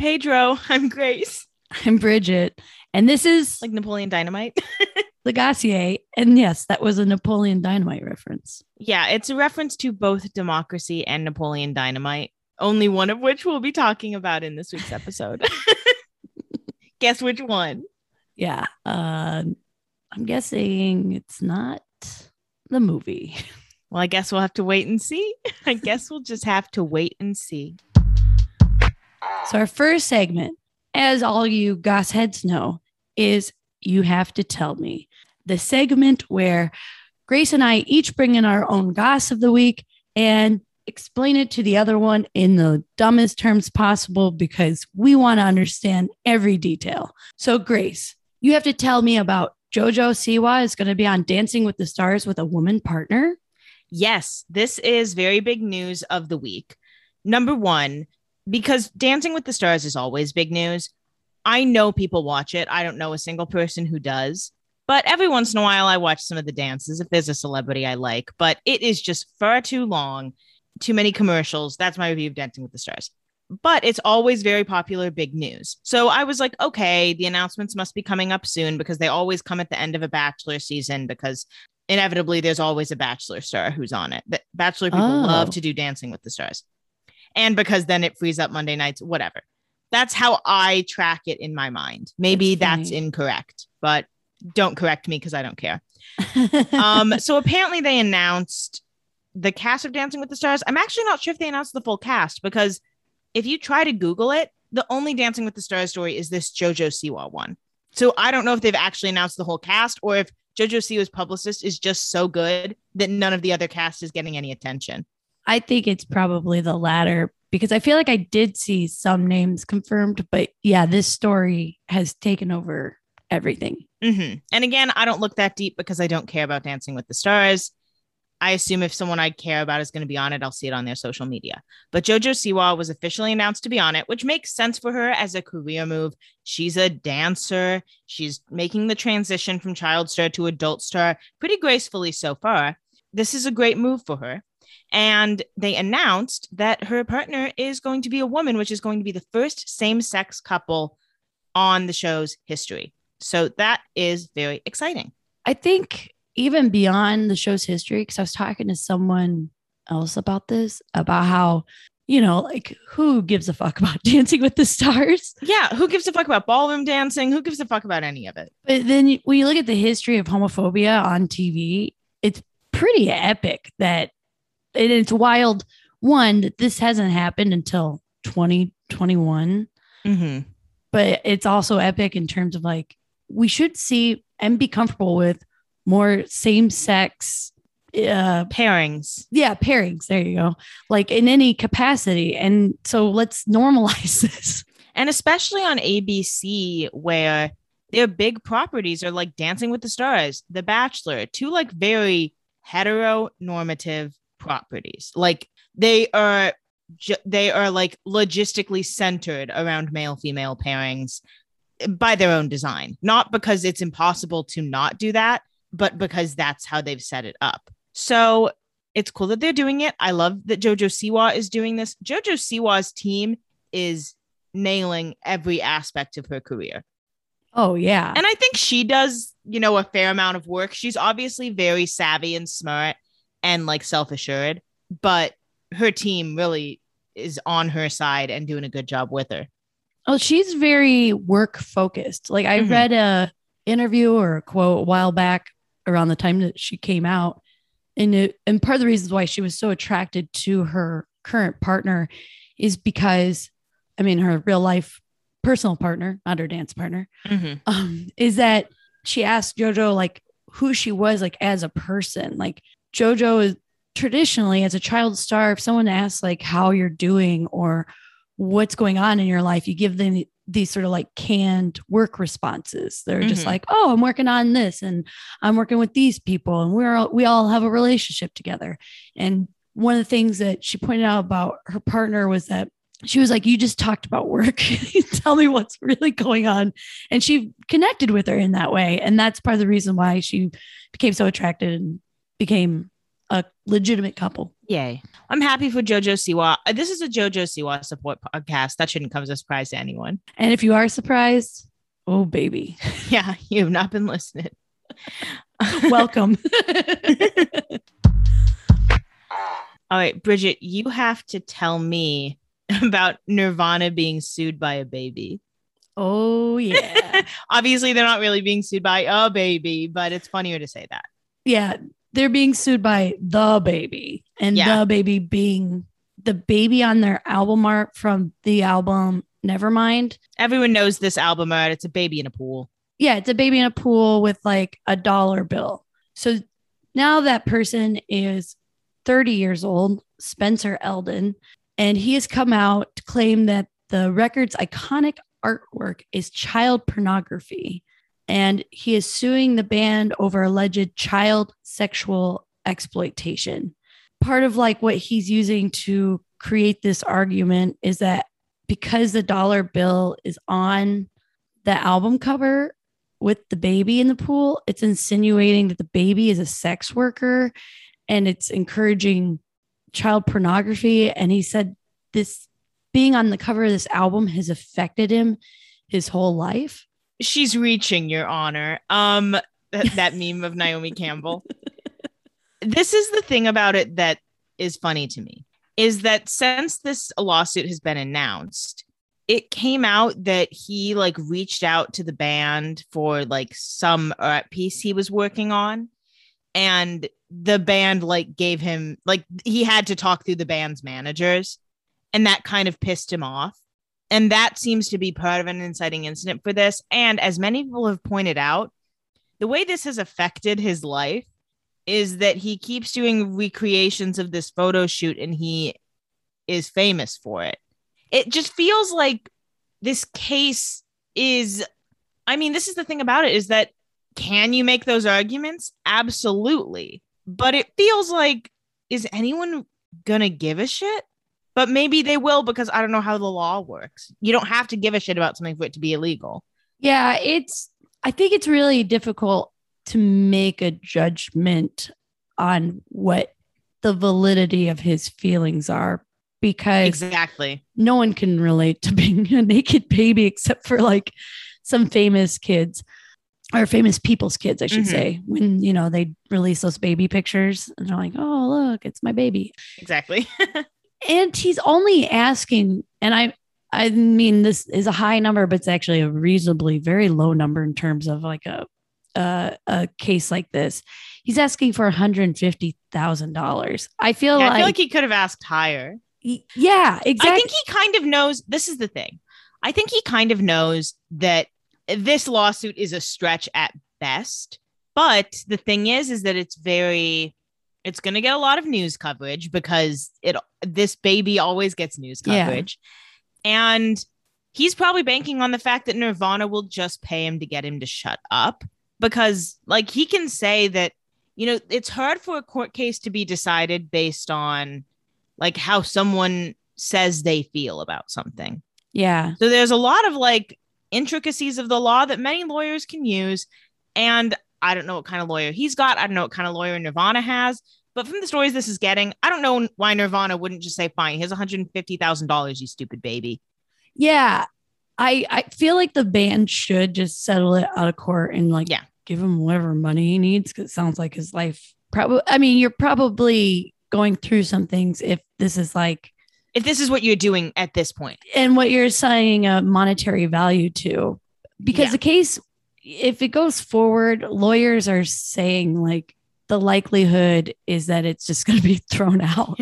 Pedro. I'm Grace. I'm Bridget. And this is Like Napoleon Dynamite. Legassier. And yes, that was a Napoleon Dynamite reference. yeah, it's a reference to both democracy and Napoleon Dynamite, only one of which we'll be talking about in this week's episode. Guess which one? Yeah. Uh, I'm guessing it's not the movie. Well, I guess we'll have to wait and see. I guess we'll just have to wait and see. So, our first segment, as all you Goss heads know, is You Have to Tell Me, the segment where Grace and I each bring in our own Goss of the week and explain it to the other one in the dumbest terms possible because we want to understand every detail. So, Grace, you have to tell me about JoJo Siwa is going to be on Dancing with the Stars with a woman partner. Yes, this is very big news of the week. Number one, because Dancing with the Stars is always big news. I know people watch it. I don't know a single person who does. But every once in a while, I watch some of the dances if there's a celebrity I like. But it is just far too long, too many commercials. That's my review of Dancing with the Stars. But it's always very popular, big news. So I was like, okay, the announcements must be coming up soon because they always come at the end of a Bachelor season because inevitably there's always a Bachelor star who's on it. The Bachelor people Oh. love to do Dancing with the Stars. And because then it frees up Monday nights, whatever. That's how I track it in my mind. Maybe That's that's, incorrect, but don't correct me because I don't care. Um, so apparently they announced the cast of Dancing with the Stars. I'm actually not sure if they announced the full cast because if you try to Google it, the only Dancing with the Stars story is this JoJo Siwa one. So I don't know if they've actually announced the whole cast or if JoJo Siwa's publicist is just so good that none of the other cast is getting any attention. I think it's probably the latter because I feel like I did see some names confirmed, but yeah, this story has taken over everything. hmm And again, I don't look that deep because I don't care about Dancing with the Stars. I assume if someone I care about is going to be on it, I'll see it on their social media. But JoJo Siwa was officially announced to be on it, which makes sense for her as a career move. She's a dancer. She's making the transition from child star to adult star pretty gracefully so far. This is a great move for her. And they announced that her partner is going to be a woman, which is going to be the first same sex couple on the show's history. So that is very exciting. I think even beyond the show's history, because I was talking to someone else about this, about how, you know, like who gives a fuck about Dancing with the Stars? Yeah, who gives a fuck about ballroom dancing? Who gives a fuck about any of it? But then when you look at the history of homophobia on TV, it's pretty epic that and it's wild. One, that this hasn't happened until 2021. Mm-hmm. but it's also epic in terms of like we should see and be comfortable with more same sex uh Pairings. yeah pairings there you go like in any capacity and so let's normalize this And especially on ABC, where their big properties are like Dancing with the Stars, The Bachelor, two like very heteronormative properties. Like they are ju- they are like logistically centered around male female pairings by their own design, not because it's impossible to not do that, but because that's how they've set it up. So it's cool that they're doing it. I love that Jojo Siwa is doing this. Jojo Siwa's team is nailing every aspect of her career. oh yeah And I think she does, you know, a fair amount of work. She's obviously very savvy and smart and like self assured, but her team really is on her side and doing a good job with her. oh she's very work focused like i Mhm. read a interview or a quote a while back around the time that she came out and it, and part of the reasons why she was so attracted to her current partner is because i mean her real life personal partner not her dance partner um, is that she asked JoJo like who she was like as a person. Like JoJo is traditionally as a child star, if someone asks like how you're doing or what's going on in your life, you give them these sort of like canned work responses. They're just Mhm. like, oh, I'm working on this and I'm working with these people and we're all, we all have a relationship together. And one of the things that she pointed out about her partner was that she was like, You just talked about work. Tell me what's really going on and she connected with her in that way and that's part of the reason why she became so attracted and became a legitimate couple. Yay. I'm happy for JoJo Siwa. Uh, This is a JoJo Siwa support podcast. That shouldn't come as a surprise to anyone. And if you are surprised, oh baby, Yeah, you have not been listening. welcome. All right, Bridget, you have to tell me about Nirvana being sued by a baby. oh yeah. Obviously, they're not really being sued by a baby, but it's funnier to say that. yeah, they're being sued by the baby, and Yeah. the baby being the baby on their album art from the album Nevermind. Everyone knows this album art. It's a baby in a pool. Yeah, it's a baby in a pool with like a dollar bill. So now that person is 30 years old, Spencer Eldon, and he has come out to claim that the record's iconic artwork is child pornography. And he is suing the band over alleged child sexual exploitation. Part of like what he's using to create this argument is that because the dollar bill is on the album cover with the baby in the pool, it's insinuating that the baby is a sex worker and it's encouraging child pornography. And he said this being on the cover of this album has affected him his whole life. She's reaching, Your Honor. Um, that, that meme of Naomi Campbell. This is the thing about it that is funny to me is that since this lawsuit has been announced, it came out that he like reached out to the band for like some art piece he was working on. And the band like gave him like he had to talk through the band's managers, and that kind of pissed him off. And that seems to be part of an inciting incident for this. And as many people have pointed out, the way this has affected his life is that he keeps doing recreations of this photo shoot and he is famous for it. It just feels like this case is, I mean, this is the thing about it is that can you make those arguments? Absolutely. But it feels like, is anyone going to give a shit? But maybe they will because I don't know how the law works. You don't have to give a shit about something for it to be illegal. Yeah, it's, I think it's really difficult to make a judgment on what the validity of his feelings are because Exactly. no one can relate to being a naked baby except for like some famous kids or famous people's kids, I should Mhm. say, when you know they release those baby pictures and they're like, oh, look, it's my baby. Exactly. And he's only asking, and I I mean this is a high number, but it's actually a reasonably very low number in terms of like a a, a case like this. He's asking for $150,000. I feel Yeah, like, I feel like he could have asked higher. yeah, exactly. I think he kind of knows. This is the thing. I think he kind of knows that this lawsuit is a stretch at best. But the thing is, is that it's very, it's going to get a lot of news coverage because it this baby always gets news Yeah. coverage, and he's probably banking on the fact that Nirvana will just pay him to get him to shut up because, like, he can say that you know it's hard for a court case to be decided based on like how someone says they feel about something. yeah. So there's a lot of like intricacies of the law that many lawyers can use. And I don't know what kind of lawyer he's got. I don't know what kind of lawyer Nirvana has. But from the stories this is getting, I don't know why Nirvana wouldn't just say, fine, here's $150,000, you stupid baby. Yeah. I I feel like the band should just settle it out of court and like Yeah. give him whatever money he needs because it sounds like his life probably I mean, you're probably going through some things if this is like If this is what you're doing at this point. and what you're assigning a monetary value to. Because Yeah. the case, if it goes forward, lawyers are saying like the likelihood is that it's just going to be thrown out.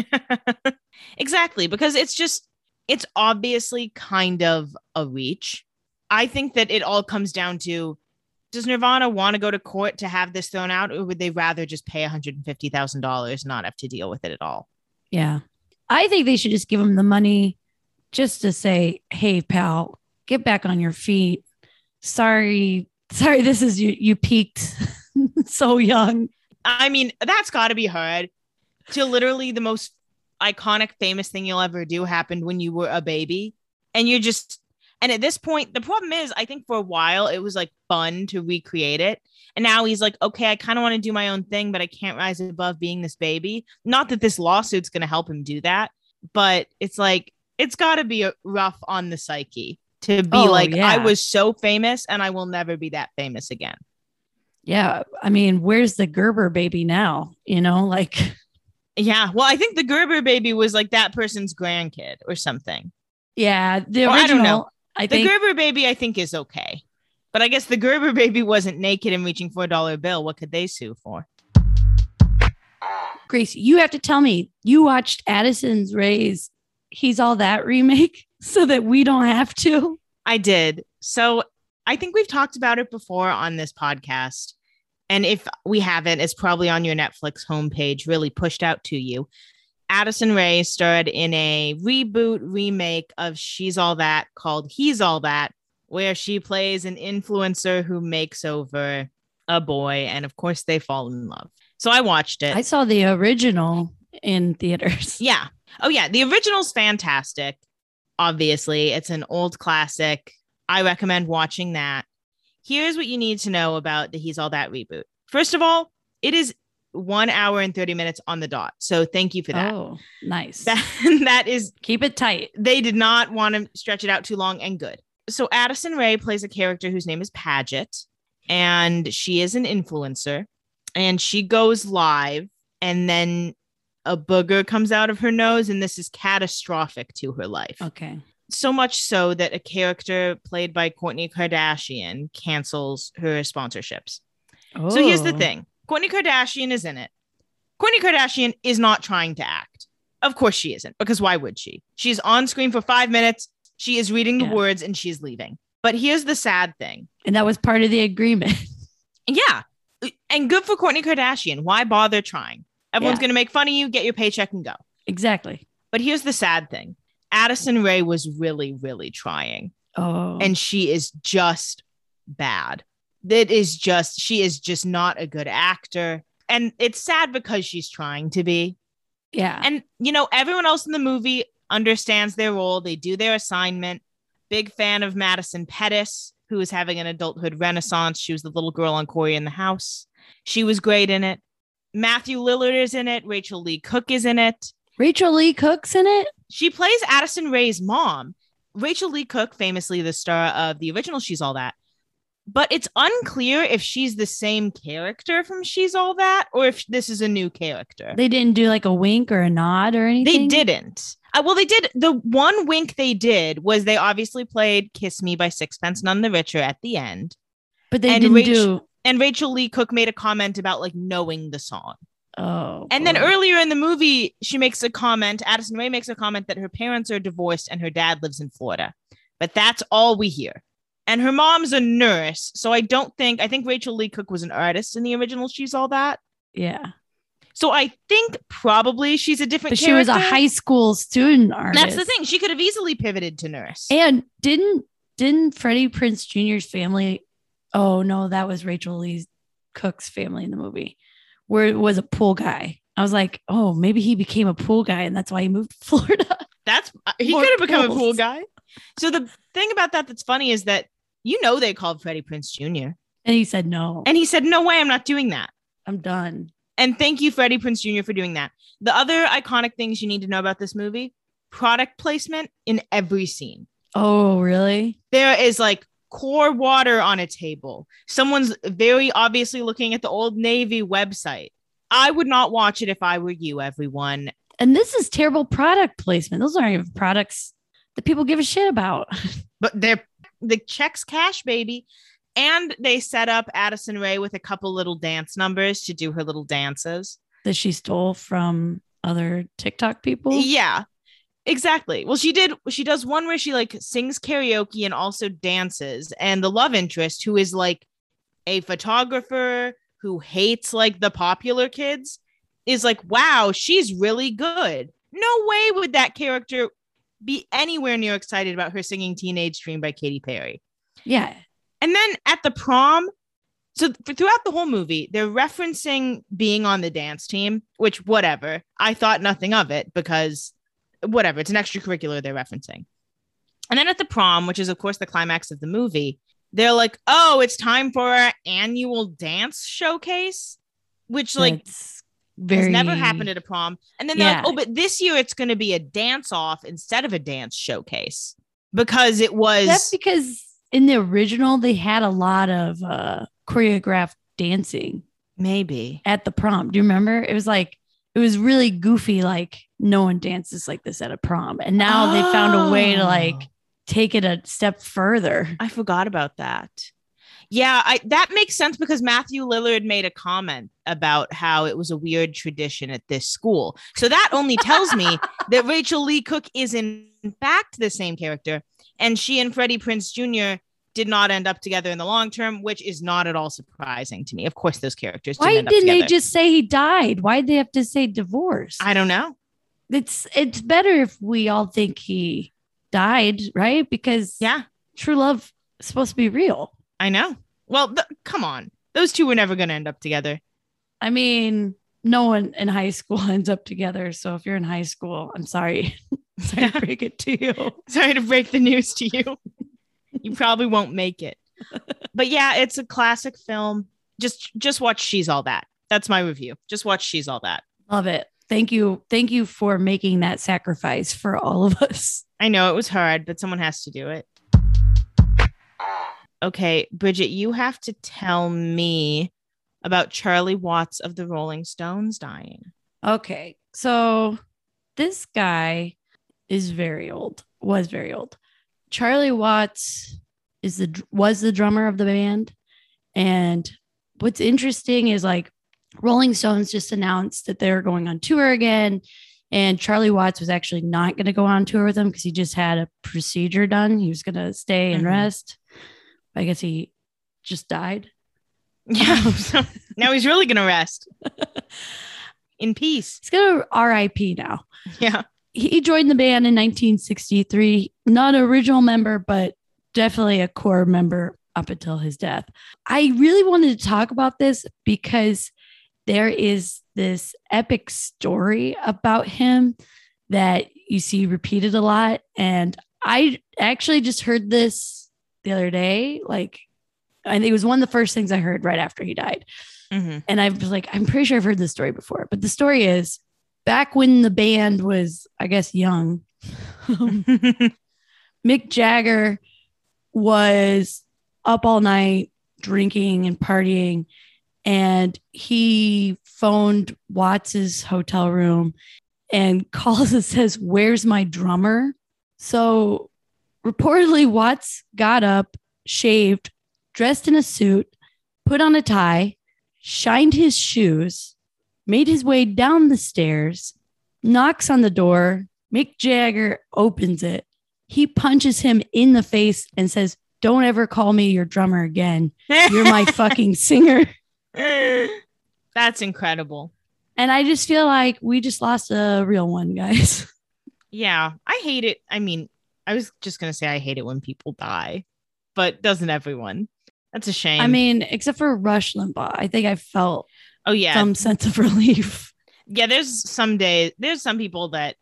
exactly. Because it's just, it's obviously kind of a reach. I think that it all comes down to does Nirvana want to go to court to have this thrown out, or would they rather just pay $150,000 not have to deal with it at all? Yeah. I think they should just give them the money just to say, hey, pal, get back on your feet. Sorry. Sorry, this is you. You peaked so young. I mean, that's got to be hard to literally the most iconic, famous thing you'll ever do happened when you were a baby. And you're just, And at this point, the problem is, I think for a while it was like fun to recreate it. And now he's like, okay, I kind of want to do my own thing, but I can't rise above being this baby. Not that this lawsuit's going to help him do that, but it's like, it's got to be rough on the psyche to be Oh, like, yeah. I was so famous and I will never be that famous again. Yeah. I mean, where's the Gerber baby now? You know, like, Yeah. Well, I think the Gerber baby was like that person's grandkid or something. yeah, the Or. I don't know. I The think Gerber baby, I think, is okay. But I guess the Gerber baby wasn't naked and reaching for a dollar bill. What could they sue for? Grace, you have to tell me you watched Addison's Rae's He's All That remake so that we don't have to. I did. So I think we've talked about it before on this podcast. And if we haven't, it's probably on your Netflix homepage, really pushed out to you. Addison Rae starred in a reboot remake of She's All That called He's All That, where she plays an influencer who makes over a boy. And of course, they fall in love. So I watched it. I saw the original in theaters. Yeah. Oh, yeah. The original's fantastic. Obviously, it's an old classic. I recommend watching that. Here's what you need to know about the He's All That reboot. First of all, it is one hour and 30 minutes on the dot. So thank you for that. Oh, nice. That, that is, Keep it tight. they did not want to stretch it out too long and good. So Addison Rae plays a character whose name is Padgett, and she is an influencer, and she goes live, and then a booger comes out of her nose, and this is catastrophic to her life. Okay. So much so that a character played by Kourtney Kardashian cancels her sponsorships. So here's the Oh. thing Kourtney Kardashian is in it. Kourtney Kardashian is not trying to act. Of course she isn't, because why would she? She's on screen for five minutes. She is reading the Yeah. words and she's leaving. But here's the sad thing. And that was part of the agreement. Yeah. And good for Kourtney Kardashian. Why bother trying? Everyone's Yeah. going to make fun of you, get your paycheck, and go. exactly. But here's the sad thing Addison Rae was really, really trying. Oh. and she is just bad. It is just, she is just not a good actor. And it's sad because she's trying to be. yeah. And, you know, everyone else in the movie understands their role, they do their assignment. Big fan of Madison Pettis, who is having an adulthood renaissance. She was the little girl on Cory in the House. She was great in it. Matthew Lillard is in it. Rachael Leigh Cook is in it. Rachael Leigh Cook's in it. She plays Addison Rae's mom. Rachael Leigh Cook, famously the star of the original She's All That. But it's unclear if she's the same character from She's All That or if this is a new character. They didn't do like a wink or a nod or anything. They didn't. Uh, well, they did. The one wink they did was they obviously played Kiss Me by Sixpence None the Richer at the end. but they and didn't do. And Rachael Leigh Cook made a comment about like knowing the song. Oh. And then earlier in the movie, she makes a comment. Addison Rae makes a comment that her parents are divorced and her dad lives in Florida. But that's all we hear. And her mom's a nurse. So I don't think, I think Rachael Leigh Cook was an artist in the original She's All That. yeah. So I think probably she's a different But she was a high school student artist. That's the thing. She could have easily pivoted to nurse. And didn't didn't Freddie Prinze Jr.'s family? Oh no, that was Rachael Leigh Cook's family in the movie, where it was a pool guy. I was like, oh, maybe he became a pool guy, and that's why he moved to Florida. That's uh, he More could have become a pool guy. So the thing about that that's funny is that you know they called Freddie Prinze Jr. And he said, no, And he said, No way, I'm not doing that. I'm done. And thank you, Freddie Prinze Jr., for doing that. The other iconic things you need to know about this movie product placement in every scene. Oh, really? There is like core water on a table. Someone's very obviously looking at the Old Navy website. I would not watch it if I were you, everyone. And this is terrible product placement. Those aren't even products that people give a shit about. But they're the checks cash, baby. And they set up Addison Rae with a couple little dance numbers to do her little dances. that she stole from other TikTok people. Yeah, exactly. Well, she did. She does one where she like sings karaoke and also dances. And the love interest, who is like a photographer who hates like the popular kids, is like, wow, she's really good. No way would that character be anywhere near excited about her singing Teenage Dream by Katy Perry. Yeah. And then at the prom, so for, throughout the whole movie, they're referencing being on the dance team, which whatever. I thought nothing of it because whatever, it's an extracurricular they're referencing. And then at the prom, which is of course the climax of the movie, they're like, "Oh, it's time for our annual dance showcase," which like That's has never happened at a prom. And then they're Yeah. like, "Oh, but this year it's going to be a dance off instead of a dance showcase because it was That's because in the original they had a lot of uh choreographed dancing maybe." at the prom. Do you remember? It was like it was really goofy, like no one dances like this at a prom. And now they found a way to like Oh. take it a step further. I forgot about that. Yeah, I that makes sense because Matthew Lillard made a comment about how it was a weird tradition at this school. So that only tells me that Rachael Leigh Cook is in fact the same character, and she and Freddie Prinze Jr. did not end up together in the long term, which is not at all surprising to me. Of course, those characters. Why didn't, end didn't they just say he died? Why did they have to say divorce? I don't know. it's it's better if we all think he died, right? Because Yeah, true love is supposed to be real. I know. Well, th- come on, those two were never going to end up together. I mean, no one in high school ends up together. So if you're in high school, I'm sorry. sorry to break it to you. Sorry to break the news to you. You probably won't make it. But yeah, it's a classic film. Just just watch She's All That. That's my review. Just watch She's All That. Love it. Thank you. Thank you for making that sacrifice for all of us. I know it was hard, but someone has to do it. Okay, Bridget, you have to tell me about Charlie Watts of the Rolling Stones dying. Okay. So this guy is very old, was very old. Charlie Watts is the was the drummer of the band. And what's interesting is like Rolling Stones just announced that they're going on tour again. And Charlie Watts was actually not going to go on tour with them because he just had a procedure done. He was going to stay and Mhm. rest. I guess he just died. Yeah. so now he's really gonna rest in peace. He's going to RIP now. Yeah. He joined the band in 1963 not an original member but definitely a core member up until his death i really wanted to talk about this because there is this epic story about him that you see repeated a lot and i actually just heard this the other day like i think it was one of the first things i heard right after he died Mhm. and I was like, I'm pretty sure I've heard this story before. But the story is back when the band was, I guess, young, um, Mick Jagger was up all night drinking and partying. And he phoned Watts's hotel room and calls and says, Where's my drummer? So reportedly, Watts got up, shaved, dressed in a suit, put on a tie, shined his shoes, made his way down the stairs, knocks on the door. Mick Jagger opens it. He punches him in the face and says, Don't ever call me your drummer again. You're my fucking singer. That's incredible. And I just feel like we just lost a real one, guys. Yeah, I hate it. I mean, I was just gonna say I hate it when people die, but doesn't everyone? That's a shame. I mean, except for Rush Limbaugh, I think I felt oh yeah, some sense of relief. yeah. There's some days. There's some people that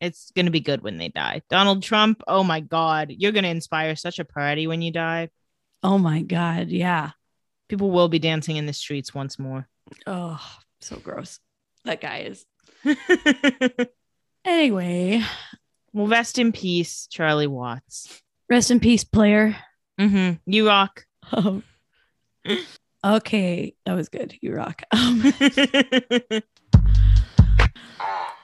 it's gonna be good when they die. Donald Trump. Oh my God, you're gonna inspire such a party when you die. Oh my God. Yeah. People will be dancing in the streets once more. Oh, so gross. That guy is. Anyway, well, rest in peace, Charlie Watts. rest in peace, player. hmm You rock. Um, okay, that was good. You rock.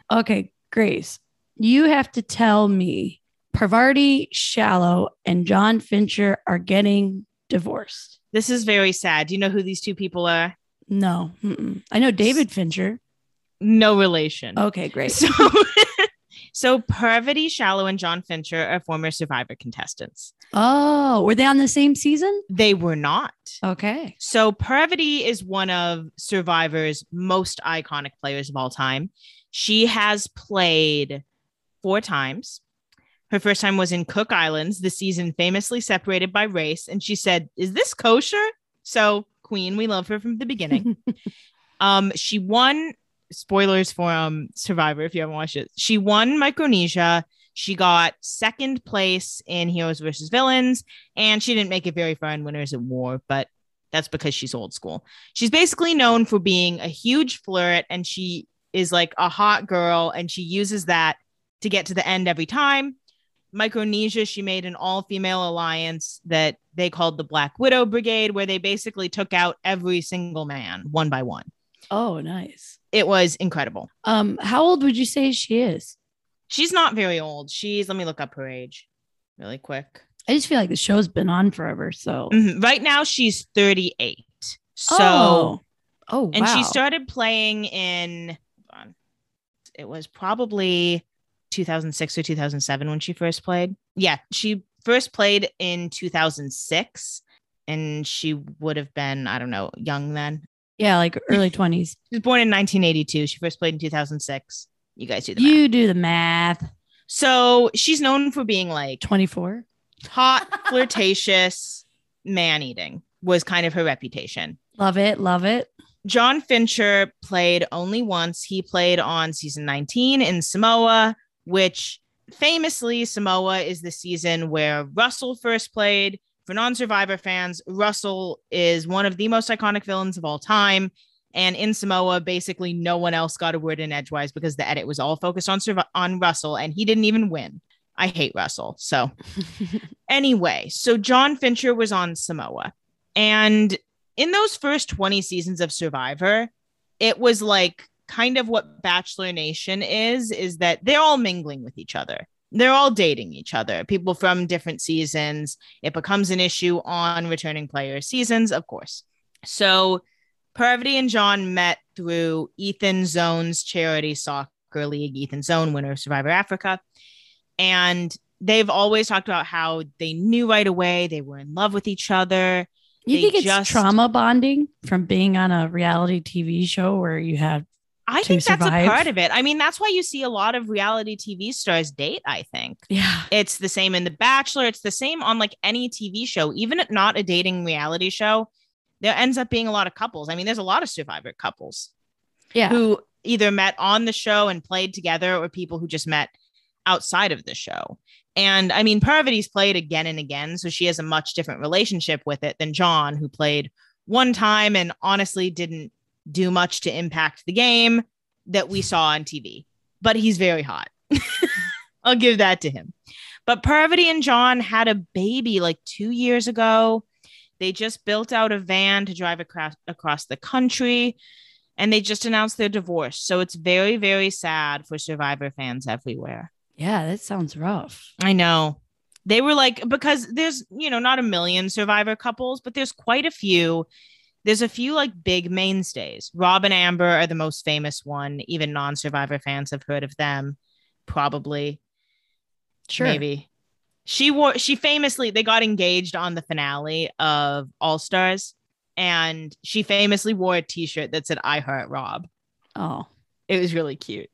Um, okay, Grace, you have to tell me Parvati Shallow and John Fincher are getting divorced. this is very sad. Do you know who these two people are? No, mm-mm. I know David Fincher. No relation. Okay, great. So, so Parvati Shallow and John Fincher are former Survivor contestants. Oh, were they on the same season? They were not. Okay. So Parvati is one of Survivor's most iconic players of all time. She has played four times. Her first time was in Cook Islands, the season famously separated by race. And she said, Is this kosher? So, Queen, we love her from the beginning. um, she won spoilers for um Survivor if you haven't watched it. She won Micronesia. She got second place in Heroes versus Villains, and she didn't make it very far in Winners at War, but that's because she's old school. She's basically known for being a huge flirt, and she is like a hot girl, and she uses that to get to the end every time. Micronesia, she made an all female alliance that they called the Black Widow Brigade, where they basically took out every single man one by one. Oh, nice. It was incredible. Um, how old would you say she is? She's not very old. She's, let me look up her age really quick. I just feel like the show's been on forever. So Mhm. Right now, she's 38. So, oh, oh, and she started playing in, it was probably 2006 or 2007 when she first played. Yeah, she first played in 2006 and she would have been, I don't know, young then. Yeah, like early twenties. She was born in 1982. She first played in 2006. You guys do the math. you do the math. So she's known for being like Twenty four. hot, flirtatious, man eating was kind of her reputation. Love it. Love it. John Fincher played only once. He played on season 19 in Samoa, which famously, Samoa is the season where Russell first played. For non survivor fans, Russell is one of the most iconic villains of all time. And in Samoa, basically, no one else got a word in edgewise because the edit was all focused on, survi- on Russell, and he didn't even win. I hate Russell. So, anyway, so John Fincher was on Samoa. And in those first 20 seasons of Survivor, it was like kind of what Bachelor Nation is is that they're all mingling with each other. They're all dating each other. People from different seasons. It becomes an issue on returning player seasons, of course. So Parvati and John met through Ethan Zohn's charity soccer league, Ethan Zohn, winner of Survivor Africa. And they've always talked about how they knew right away they were in love with each other. You They think it's just- trauma bonding from being on a reality TV show where you have I think that's survive. a part of it. I mean, that's why you see a lot of reality TV stars date, I think. yeah It's the same in The Bachelor. It's the same on like any TV show, even if not a dating reality show. There ends up being a lot of couples. I mean, there's a lot of survivor couples yeah who either met on the show and played together or people who just met outside of the show. And I mean, Parvati's played again and again. So she has a much different relationship with it than John, who played one time and honestly didn't do much to impact the game that we saw on TV. But he's very hot. I'll give that to him. But Parvati and John had a baby like two years ago. They just built out a van to drive across across the country and they just announced their divorce. So it's very, very sad for survivor fans everywhere. yeah that sounds rough I know. They were like, because there's, you know, not a million survivor couples, but there's quite a few. There's a few like big mainstays. Rob and Amber are the most famous one. Even non survivor fans have heard of them, probably. sure Maybe. She wore she famously they got engaged on the finale of All Stars and she famously wore a t-shirt that said I heart Rob. oh It was really cute.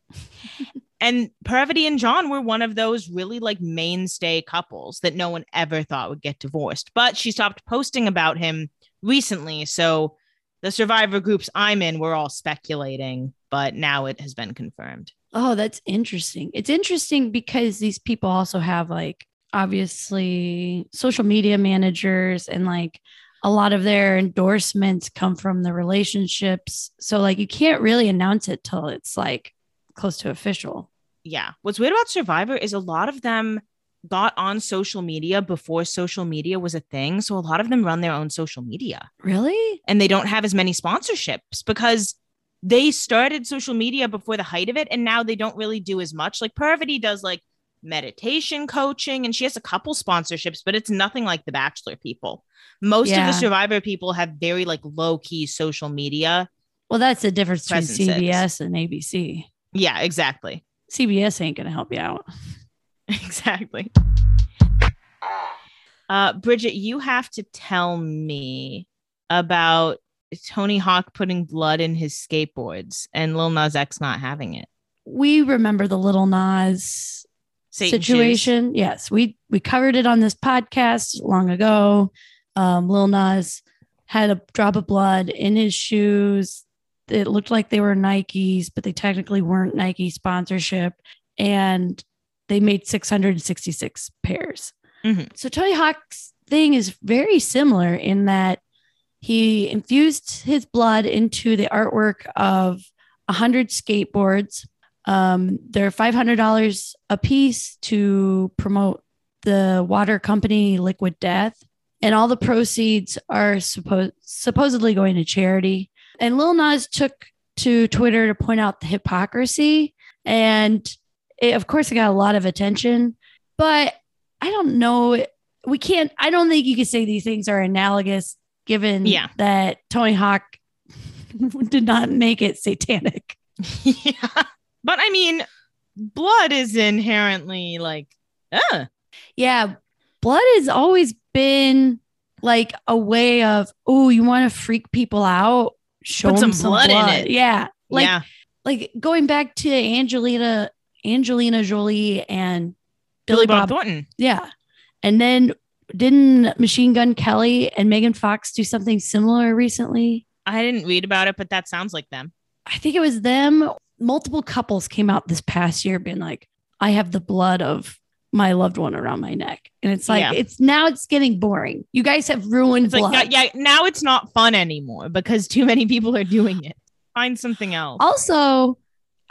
and Parvati and John were one of those really like mainstay couples that no one ever thought would get divorced. But she stopped posting about him recently, so the survivor groups I'm in were all speculating, but now it has been confirmed. Oh, that's interesting. It's interesting because these people also have like obviously social media managers and like a lot of their endorsements come from the relationships. So like you can't really announce it till it's like close to official. yeah. What's weird about Survivor is a lot of them got on social media before social media was a thing. So a lot of them run their own social media Really? and they don't have as many sponsorships because they started social media before the height of it and now they don't really do as much. Like Parvati does like meditation coaching and she has a couple sponsorships, but it's nothing like the Bachelor people. Most of the Survivor people have very like low key social media. Well, that's the difference between CBS and ABC. Yeah, exactly. CBS ain't going to help you out. Exactly. Uh, Bridget, you have to tell me about Tony Hawk putting blood in his skateboards and Lil Nas X not having it. We remember the little Nas Satan shoes. situation. Yes, we we covered it on this podcast long ago. Um, Lil Nas had a drop of blood in his shoes. It looked like they were Nikes, but they technically weren't Nike sponsorship. And they made 666 pairs. Mhm. So Tony Hawk's thing is very similar in that he infused his blood into the artwork of 100 skateboards. Um, they're $500 a piece to promote the water company Liquid Death. And all the proceeds are supposed supposedly going to charity. And Lil Nas took to Twitter to point out the hypocrisy. And it, of course, it got a lot of attention. But I don't know. We can't, I don't think you could say these things are analogous given Yeah. that Tony Hawk did not make it satanic. yeah. But I mean, blood is inherently like, uh, Yeah. Blood has always been like a way of, oh, you want to freak people out? Show Put 'em some blood in it. Yeah. Like, yeah. like going back to Angelina, Angelina Jolie and Billy Bob Thornton. Yeah. And then didn't Machine Gun Kelly and Megan Fox do something similar recently? I didn't read about it, but that sounds like them. I think it was them. Multiple couples came out this past year being like, I have the blood of my loved one around my neck. And it's like, Yeah. it's now it's getting boring. You guys have ruined It's blood. like, yeah, now it's not fun anymore because too many people are doing it. Find something else. Also,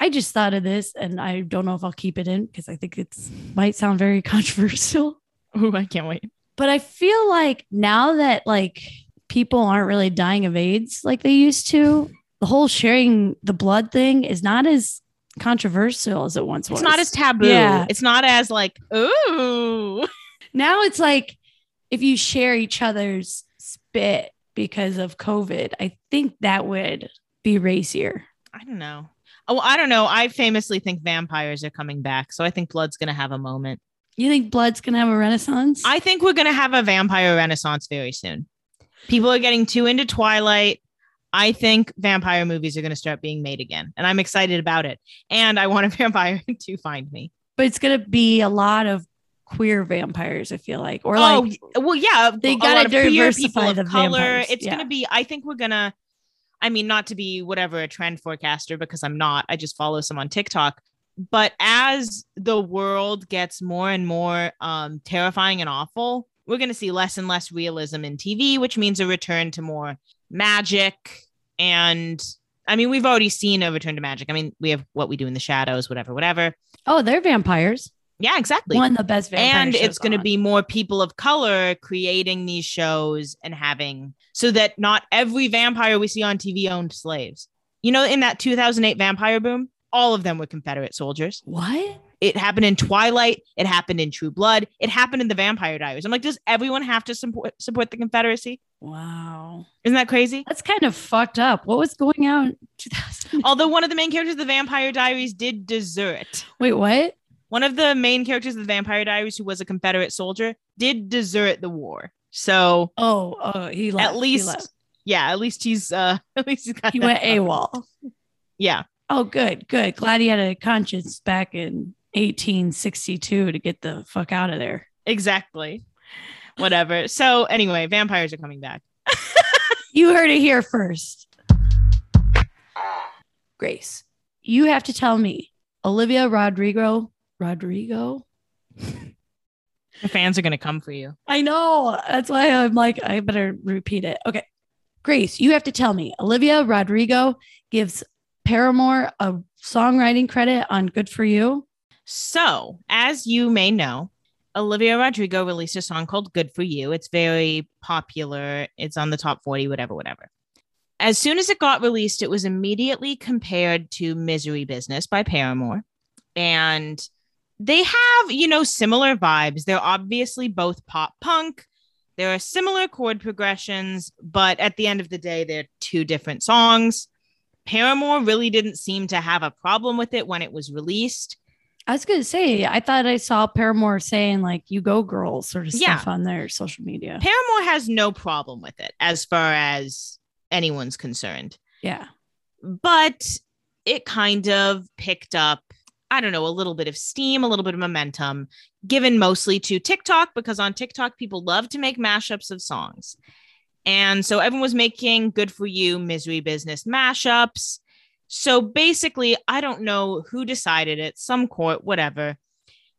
I just thought of this and I don't know if I'll keep it in because I think it's might sound very controversial. Oh, I can't wait. but I feel like now that like people aren't really dying of AIDS like they used to, the whole sharing the blood thing is not as controversial as it once was. It's not as taboo. Yeah. It's not as like, ooh. now it's like if you share each other's spit because of COVID, I think that would be racier. I don't know. Oh, I don't know. I famously think vampires are coming back. So I think blood's going to have a moment. You think blood's gonna have a renaissance? I think we're going to have a vampire renaissance very soon. People are getting too into Twilight. I think vampire movies are going to start being made again. And I'm excited about it. And I want a vampire to find me. but it's gonna be a lot of queer vampires, I feel like. Or oh, like well, yeah. they gotta lot of diversify people of the color. vampires, It's yeah. going to be, I think we're going to, I mean, not to be whatever a trend forecaster because I'm not. I just follow some on TikTok. But as the world gets more and more um, terrifying and awful, we're going to see less and less realism in TV, which means a return to more magic. And I mean, we've already seen a return to magic. I mean, we have what we do in the shadows, whatever, whatever. oh, they're vampires. Yeah, exactly One of the best vampire and it's going to be more people of color creating these shows and having so that not every vampire we see on TV owned slaves. You know, in that 2008 vampire boom, all of them were Confederate soldiers. what? It happened in Twilight. It happened in True Blood. It happened in the Vampire Diaries. I'm like, does everyone have to support support the Confederacy? Wow. Isn't that crazy? That's kind of fucked up. What was going on in 2000? Although one of the main characters of the Vampire Diaries did desert. Wait, what? One of the main characters of the Vampire Diaries, who was a Confederate soldier, did desert the war. So Oh, oh, he left. at He, least left. yeah at least he's uh at least he's got he went. AWOL. yeah Oh, good, good. Glad he had a conscience back in 1862 to get the fuck out of there. exactly whatever so anyway vampires are coming back You heard it here first. Grace, you have to tell me, Olivia Rodrigo, Rodrigo. the fans are gonna come for you I know. That's why I'm like, I better repeat it. Okay. Grace, you have to tell me, Olivia Rodrigo gives Paramore a songwriting credit on Good for You. so as you may know olivia rodrigo released a song called good for you it's very popular it's on the top 40 whatever whatever as soon as it got released it was immediately compared to misery business by paramore and they have you know similar vibes. They're obviously both pop punk. There are similar chord progressions but at the end of the day they're two different songs. Paramore really didn't seem to have a problem with it when it was released. I was gonna say, I thought I saw Paramore saying like "You go, girls" sort of Yeah. stuff on their social media. paramore has no problem with it as far as anyone's concerned. Yeah, but it kind of picked up i don't know a little bit of steam a little bit of momentum given mostly to tiktok because on tiktok people love to make mashups of songs and so everyone was making good for you misery business mashups so basically i don't know who decided it some court whatever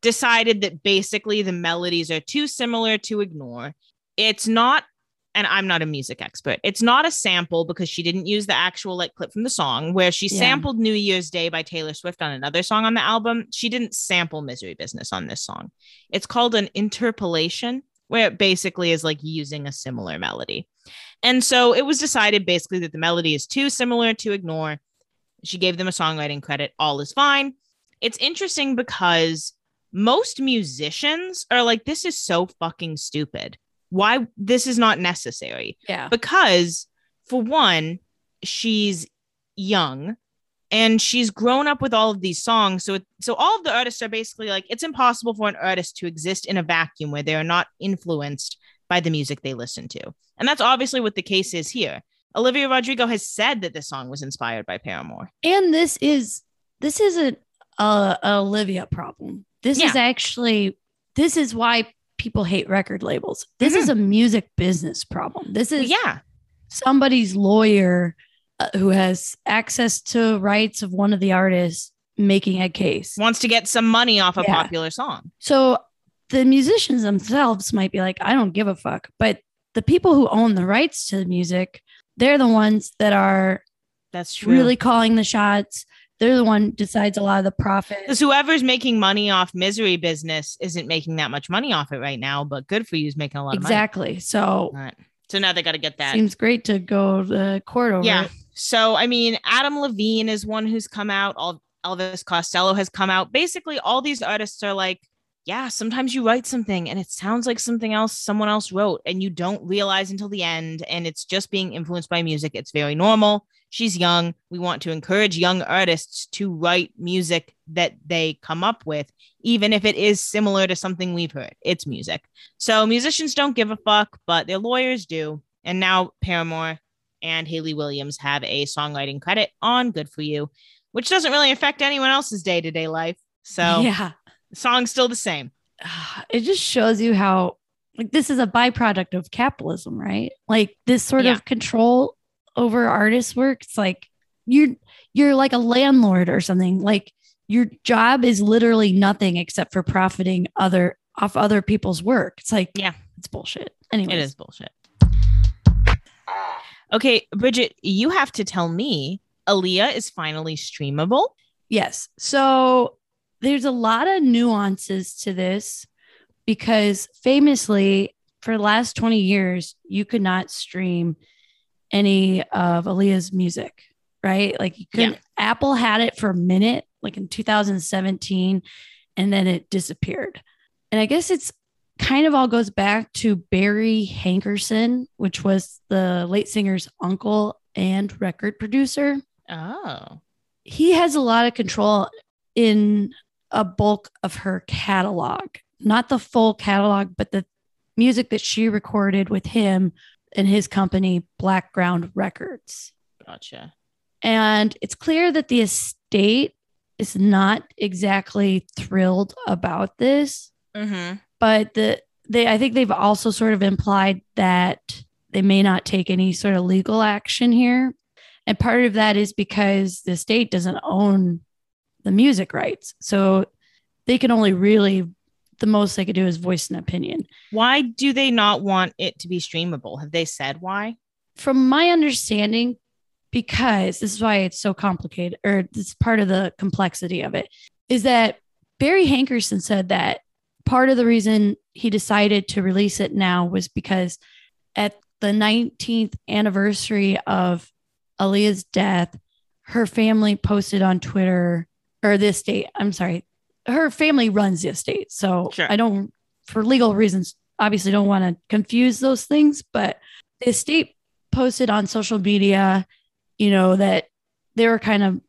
decided that basically the melodies are too similar to ignore. It's not, and I'm not a music expert, it's not a sample because she didn't use the actual like clip from the song where she Yeah. sampled New Year's Day by Taylor Swift on another song on the album. She didn't sample Misery Business on this song. It's called an interpolation, where it basically is like using a similar melody. And so it was decided basically that the melody is too similar to ignore. She gave them a songwriting credit. All is fine. It's interesting because most musicians are like, this is so fucking stupid. Why this is not necessary? Yeah. Because, for one, she's young and she's grown up with all of these songs. So, it, so all of the artists are basically like, it's impossible for an artist to exist in a vacuum where they are not influenced by the music they listen to. And that's obviously what the case is here. Olivia Rodrigo has said that this song was inspired by Paramore. And this is this isn't a, a Olivia problem. This is actually this is why people hate record labels. This is a music business problem. This is yeah. somebody's lawyer uh, who has access to rights of one of the artists making a case. Wants to get some money off a Yeah. popular song. So the musicians themselves might be like, I don't give a fuck. But the people who own the rights to the music, they're the ones that are That's true. really calling the shots. They're the one decides a lot of the profit. Because whoever's making money off misery business isn't making that much money off it right now, but good for you is making a lot of Exactly. So right. So now they got to get that. seems great to go to court over yeah. it. So I mean, Adam Levine is one who's come out. All Elvis Costello has come out. Basically, all these artists are like, yeah, sometimes you write something and it sounds like something else someone else wrote, and you don't realize until the end, and it's just being influenced by music. It's very normal. She's young. We want to encourage young artists to write music that they come up with, even if it is similar to something we've heard. It's music. So musicians don't give a fuck, but their lawyers do. And now Paramore and Hayley Williams have a songwriting credit on Good for You, which doesn't really affect anyone else's day to day life. So yeah. the song's still the same. It just shows you how like this is a byproduct of capitalism, right? Like this sort Yeah. of control over artist work. It's like you're you're like a landlord or something. Like your job is literally nothing except for profiting other off other people's work. It's like Yeah. it's bullshit. Anyway, It is bullshit. Okay, Bridget, you have to tell me Aaliyah is finally streamable. Yes. So there's a lot of nuances to this because famously, for the last 20 years, you could not stream any of Aaliyah's music, right? Like you couldn't, Apple had it for a minute, like in 2017, and then it disappeared. And I guess it's kind of all goes back to Barry Hankerson, which was the late singer's uncle and record producer Oh. he has a lot of control in a bulk of her catalog, not the full catalog, but the music that she recorded with him and his company, Blackground Records. Gotcha. And it's clear that the estate is not exactly thrilled about this, Mm-hmm. but the they I think they've also sort of implied that they may not take any sort of legal action here. And part of that is because the state doesn't own the music rights. So they can only really the most they could do is voice an opinion. Why do they not want it to be streamable? Have they said why? From my understanding, because this is why it's so complicated, or this is part of the complexity of it, is that Barry Hankerson said that part of the reason he decided to release it now was because at the 19th anniversary of Aaliyah's death, her family posted on Twitter, or this date, I'm sorry, her family runs the estate. So Sure. I don't, for legal reasons, obviously don't want to confuse those things, but the estate posted on social media, you know, that they were kind of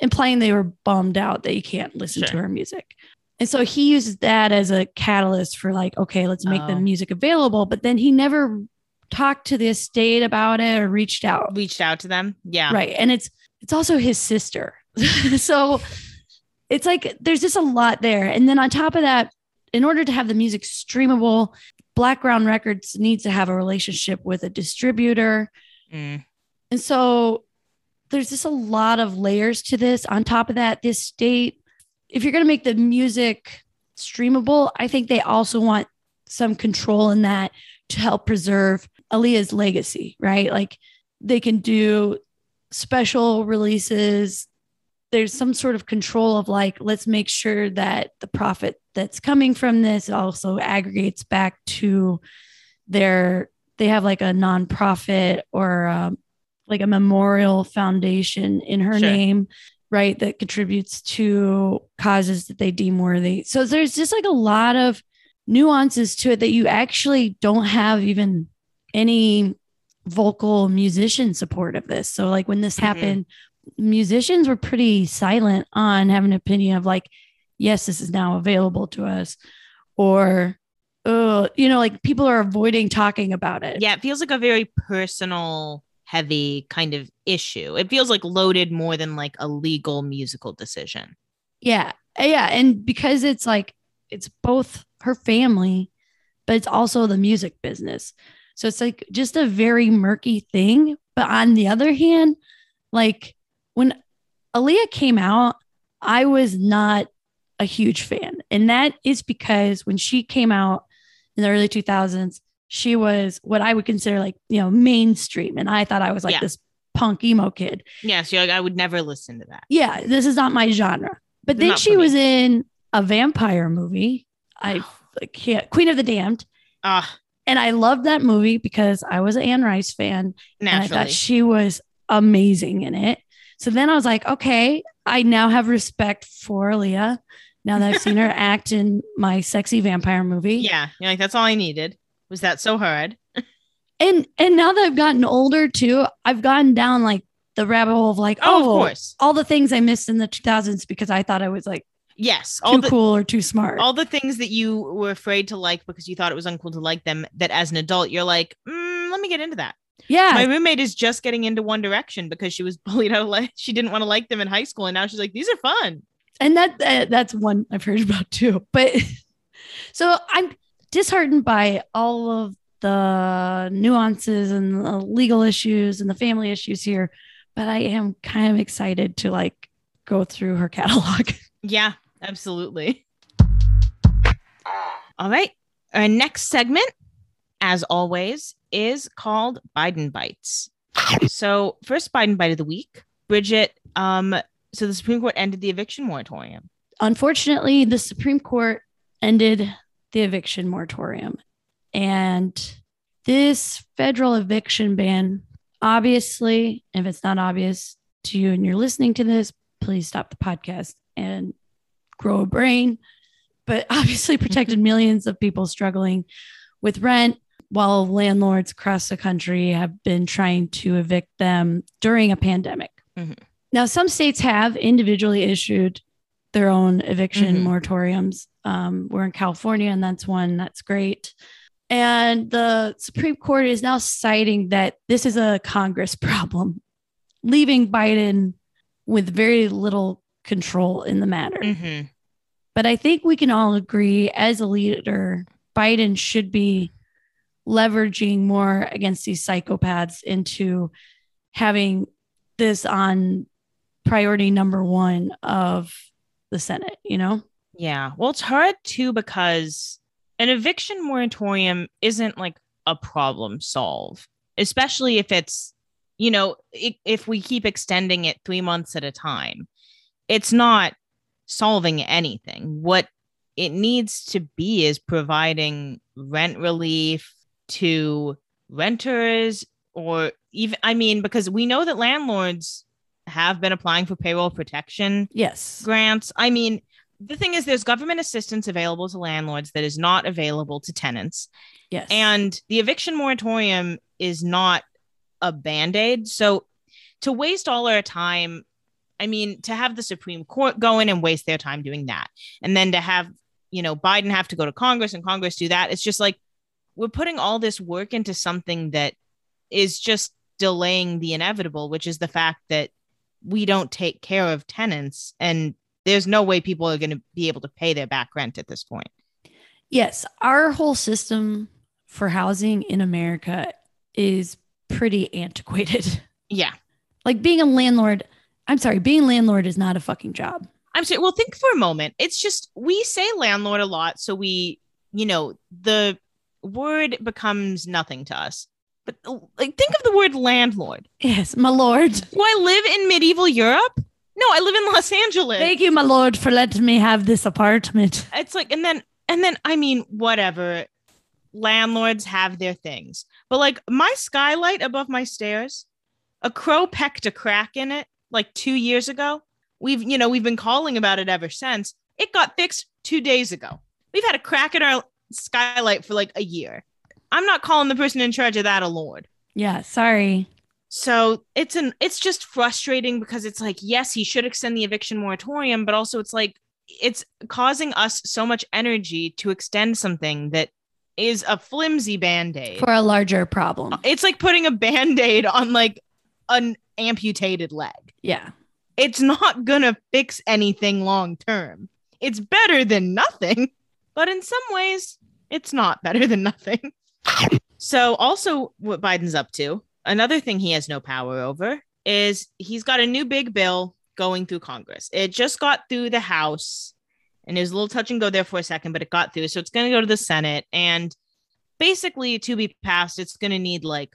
implying they were bummed out that you can't listen to her music. And so he uses that as a catalyst for like, okay, let's make the Oh. music available. But then he never talked to the estate about it or reached out. Reached out to them? Yeah. Right. And it's it's also his sister. so it's like there's just a lot there. And then on top of that, in order to have the music streamable, Blackground Records needs to have a relationship with a distributor. Mm. And so there's just a lot of layers to this. On top of that, this state, if you're going to make the music streamable. I think they also want some control in that to help preserve Aaliyah's legacy, right? Like they can do special releases. There's some sort of control of like, let's make sure that the profit that's coming from this also aggregates back to their, they have like a nonprofit or um, like a memorial foundation in her Sure. name, right? That contributes to causes that they deem worthy. So there's just like a lot of nuances to it that you actually don't have even any vocal musician support of this. So like when this Mhm. happened, musicians were pretty silent on having an opinion of like, yes, this is now available to us, or uh, you know, like people are avoiding talking about it. Yeah, it feels like a very personal, heavy kind of issue. It feels like loaded more than like a legal musical decision. Yeah. Yeah. And because it's like, it's both her family, but it's also the music business. So it's like just a very murky thing. But on the other hand, like when Aaliyah came out, I was not a huge fan. And that is because when she came out in the early 2000s, she was what I would consider like, you know, mainstream. And I thought I was like Yeah. this punk emo kid. Yeah, so like, I would never listen to that. yeah, this is not my genre. But then she was in a vampire movie. I like can't Queen of the Damned. Ah, And I loved that movie because I was an Anne Rice fan and I thought she was amazing in it. So then I was like, okay, I now have respect for Leah now that I've seen her act in my sexy vampire movie. yeah, you're like, that's all I needed. Was that so hard? And and now that I've gotten older too, I've gotten down like the rabbit hole of like, Oh, oh, of course. all the things I missed in the 2000s because I thought I was like Yes. too the cool or too smart. all the things that you were afraid to like because you thought it was uncool to like them, that as an adult, you're like, mm, let me get into that. Yeah. My roommate is just getting into One Direction because she was bullied out of like she didn't want to like them in high school, and now she's like, these are fun. and that uh, that's one I've heard about too. But so I'm disheartened by all of the nuances and the legal issues and the family issues here, but I am kind of excited to like go through her catalog. Yeah, absolutely. All right. Our next segment, as always, is called Biden Bites. So, first Biden Bite of the week. Bridget, um, so the Supreme Court ended the eviction moratorium. Unfortunately, the Supreme Court ended the eviction moratorium. And this federal eviction ban, obviously, if it's not obvious to you and you're listening to this, please stop the podcast and grow a brain. But obviously, protected millions of people struggling with rent while landlords across the country have been trying to evict them during a pandemic. Mhm. Now, some states have individually issued their own eviction Mhm. moratoriums. Um, we're in California, and that's one that's great. And the Supreme Court is now citing that this is a Congress problem, leaving Biden with very little control in the matter. Mhm. But I think we can all agree as a leader, Biden should be leveraging more against these psychopaths into having this on priority number one of the Senate, you know? Yeah. Well, it's hard too because an eviction moratorium isn't like a problem solve, especially if it's, you know, if we keep extending it three months at a time. It's not solving anything. What it needs to be is providing rent relief to renters or even, I mean, because we know that landlords have been applying for payroll protection Yes. grants. I mean, the thing is, there's government assistance available to landlords that is not available to tenants. Yes. And the eviction moratorium is not a band aid. So to waste all our time, I mean, to have the Supreme Court go in and waste their time doing that, and then to have, you know, Biden have to go to Congress and Congress do that, it's just like we're putting all this work into something that is just delaying the inevitable, which is the fact that we don't take care of tenants and there's no way people are going to be able to pay their back rent at this point. yes, our whole system for housing in America is pretty antiquated. Yeah. like being a landlord, I'm sorry, being a landlord is not a fucking job. I'm sorry. Well, think for a moment. It's just we say landlord a lot, so we, you know, the word becomes nothing to us. But like, think of the word landlord. Yes, my lord. Do I live in medieval Europe? No, I live in Los Angeles. Thank you, my lord, for letting me have this apartment. It's like, and then, and then, I mean, whatever. Landlords have their things, but like my skylight above my stairs, a crow pecked a crack in it like two years ago. We've, you know, we've been calling about it ever since. It got fixed two days ago. We've had a crack in our skylight for like a year. I'm not calling the person in charge of that a lord. Yeah, sorry. So it's an it's just frustrating because it's like, yes, he should extend the eviction moratorium, but also it's like it's causing us so much energy to extend something that is a flimsy band-aid for a larger problem. It's like putting a band-aid on like an amputated leg. Yeah. It's not gonna fix anything long term. It's better than nothing, but in some ways, it's not better than nothing. So, also, what Biden's up to, another thing he has no power over is he's got a new big bill going through Congress. It just got through the House and it was a little touch and go there for a second, but it got through. So, it's going to go to the Senate. And basically, to be passed, it's going to need like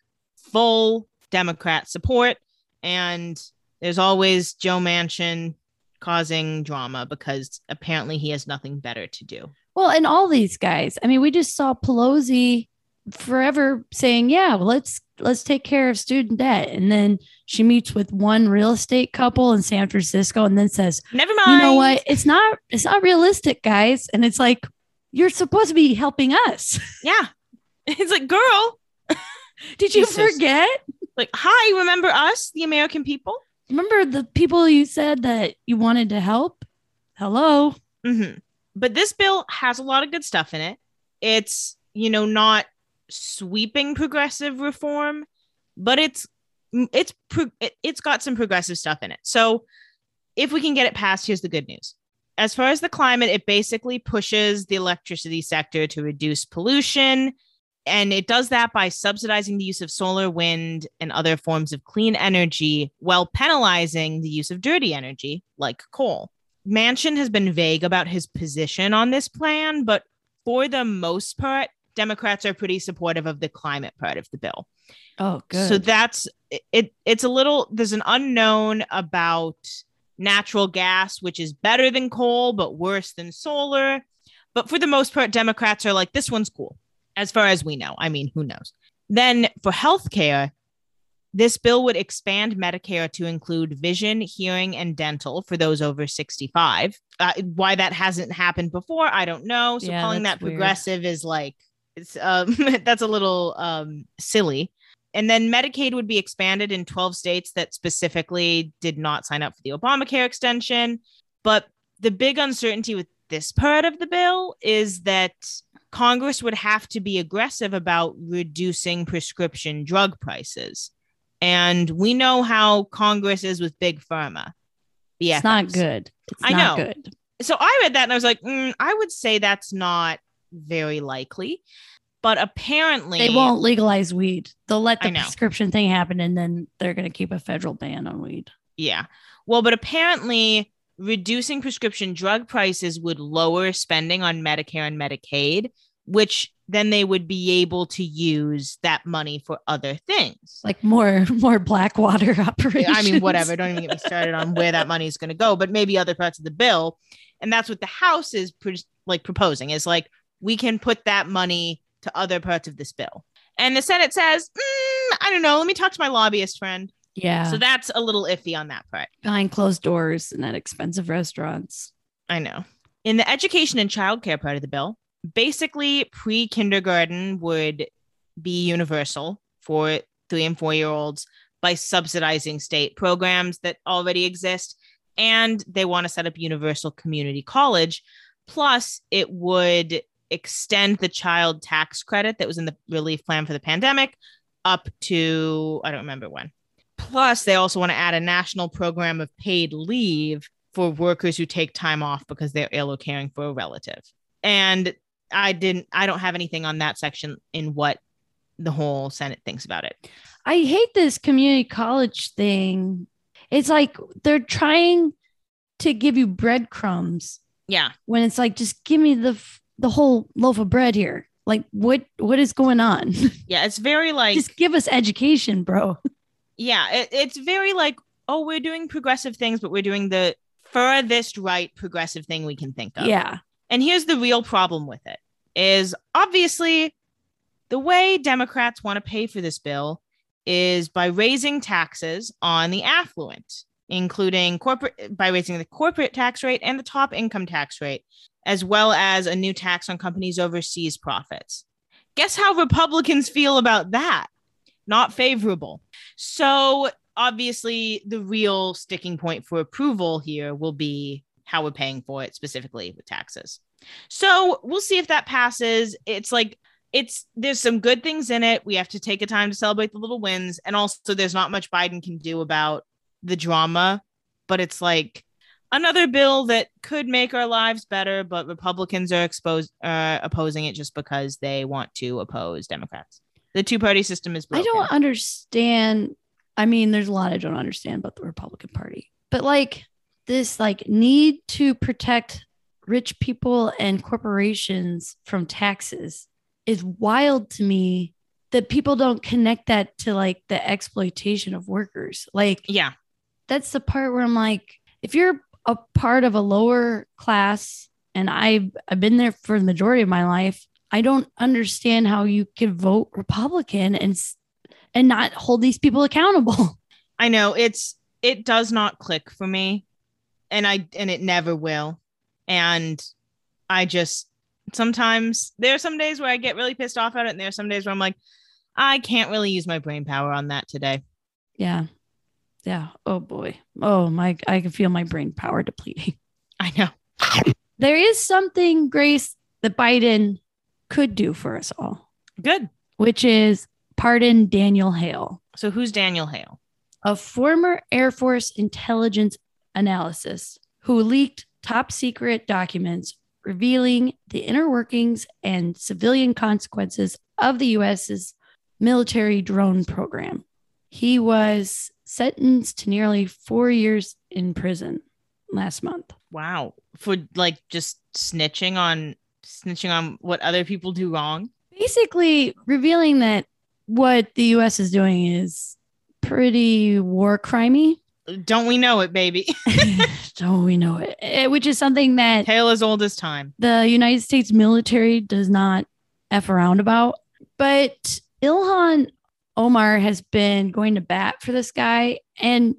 full Democrat support. And there's always Joe Manchin causing drama because apparently he has nothing better to do. Well, and all these guys. I mean, we just saw Pelosi forever saying, "Yeah, well, let's let's take care of student debt," and then she meets with one real estate couple in San Francisco, and then says, "Never mind." You know what? It's not it's not realistic, guys. And it's like you're supposed to be helping us. Yeah, it's like, girl, did you Jesus. forget? Like, hi, remember us, the American people? Remember the people you said that you wanted to help? Hello. Mm-hmm. But this bill has a lot of good stuff in it. It's you know not sweeping progressive reform, but it's it's it's got some progressive stuff in it. So if we can get it passed, here's the good news. As far as the climate, it basically pushes the electricity sector to reduce pollution. And it does that by subsidizing the use of solar, wind, and other forms of clean energy while penalizing the use of dirty energy like coal. Manchin has been vague about his position on this plan, but for the most part, Democrats are pretty supportive of the climate part of the bill. Oh, good. So that's it. It's a little, there's an unknown about natural gas, which is better than coal, but worse than solar. But for the most part, Democrats are like, this one's cool, as far as we know. I mean, who knows? Then for healthcare, this bill would expand Medicare to include vision, hearing, and dental for those over 65. Uh, why that hasn't happened before, I don't know. So yeah, calling that weird. progressive is like it's um, that's a little um, silly. And then Medicaid would be expanded in 12 states that specifically did not sign up for the Obamacare extension. But the big uncertainty with this part of the bill is that Congress would have to be aggressive about reducing prescription drug prices. And we know how Congress is with big pharma. BFFs. It's not good. It's I know. Good. So I read that and I was like, mm, I would say that's not very likely. But apparently, they won't legalize weed. They'll let the prescription thing happen and then they're going to keep a federal ban on weed. Yeah. Well, but apparently, reducing prescription drug prices would lower spending on Medicare and Medicaid, which then they would be able to use that money for other things like more more blackwater operations i mean whatever don't even get me started on where that money is going to go but maybe other parts of the bill and that's what the house is pre- like proposing is like we can put that money to other parts of this bill. And the Senate says, mm, I don't know. Let me talk to my lobbyist friend. Yeah. So that's a little iffy on that part. Behind closed doors and at expensive restaurants. I know. In the education and childcare part of the bill, basically pre kindergarten would be universal for three and four year olds by subsidizing state programs that already exist. And they want to set up universal community college. Plus, it would extend the child tax credit that was in the relief plan for the pandemic up to, I don't remember when. Plus, they also want to add a national program of paid leave for workers who take time off because they're ill or caring for a relative. And I didn't, I don't have anything on that section in what the whole Senate thinks about it. I hate this community college thing. It's like they're trying to give you breadcrumbs Yeah. when it's like just give me the the whole loaf of bread here. Like what what is going on? Yeah. It's very like, just give us education, bro. yeah, it, it's very like, oh, we're doing progressive things, but we're doing the furthest right progressive thing we can think of. Yeah. And here's the real problem with it is obviously the way Democrats want to pay for this bill is by raising taxes on the affluent, including corporate by raising the corporate tax rate and the top income tax rate, as well as a new tax on companies' overseas profits. Guess how Republicans feel about that? Not favorable. So obviously the real sticking point for approval here will be how we're paying for it specifically with taxes. So we'll see if that passes. It's like it's there's some good things in it. We have to take a time to celebrate the little wins, and also there's not much Biden can do about the drama. But it's like another bill that could make our lives better, but Republicans are exposed uh, opposing it just because they want to oppose Democrats. The two party system is I don't understand. I mean, there's a lot I don't understand about the Republican Party, but like this, like need to protect rich people and corporations from taxes is wild to me. That people don't connect that to like the exploitation of workers. Like yeah, that's the part where I'm like, if you're a part of a lower class, and I've I've been there for the majority of my life, I don't understand how you could vote Republican and and not hold these people accountable. I know it's it does not click for me and I and it never will. And I just sometimes there are some days where I get really pissed off at it and there are some days where I'm like I can't really use my brain power on that today. Yeah. Yeah. Oh boy. Oh my I can feel my brain power depleting. I know. There is something, Grace, that Biden could do for us all, Good. which is pardon Daniel Hale. So who's Daniel Hale? a former Air Force intelligence analyst who leaked top secret documents revealing the inner workings and civilian consequences of the US's military drone program. He was sentenced to nearly four years in prison last month. Wow. For like just snitching on snitching on what other people do wrong. Basically, revealing that what the US is doing is pretty war crimey. Don't we know it, baby? Don't we know it? Eh, Which is something that Tale as old as time. the United States military does not F around about. But Ilhan Omar has been going to bat for this guy, and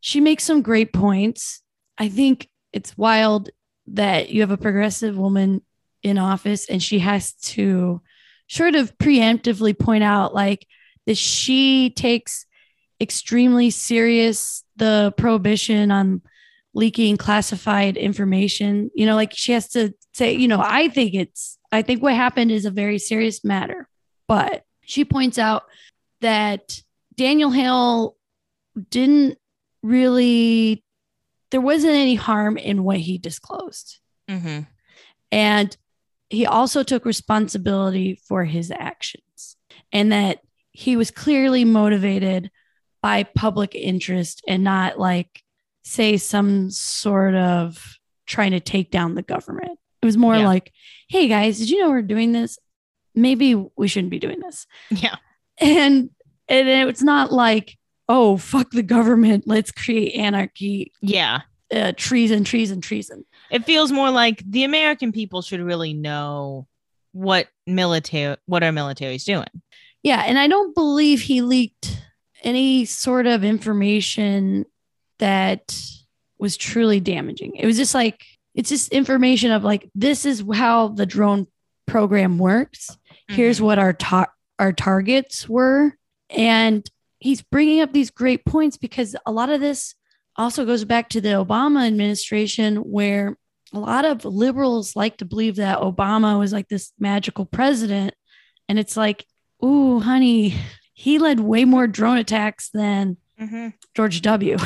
she makes some great points. I think it's wild that you have a progressive woman in office and she has to sort of preemptively point out like that she takes extremely serious the prohibition on leaking classified information. You know, like she has to say, you know, I think it's, I think what happened is a very serious matter. But she points out that Daniel Hale didn't really, there wasn't any harm in what he disclosed. Mm-hmm. And he also took responsibility for his actions and that he was clearly motivated by public interest and not like, say, some sort of trying to take down the government. It was more Yeah. like, hey guys, did you know we're doing this? Maybe we shouldn't be doing this. Yeah. And, and it's not like, oh, fuck the government. Let's create anarchy, Yeah. uh, treason, treason, treason. It feels more like the American people should really know what military what our military is doing. Yeah, and I don't believe he leaked any sort of information that was truly damaging. It was just like it's just information of like this is how the drone program works. Here's Mhm. what our tar- our targets were and he's bringing up these great points because a lot of this also goes back to the Obama administration where a lot of liberals like to believe that Obama was like this magical president and it's like ooh, honey, he led way more drone attacks than Mhm. George W.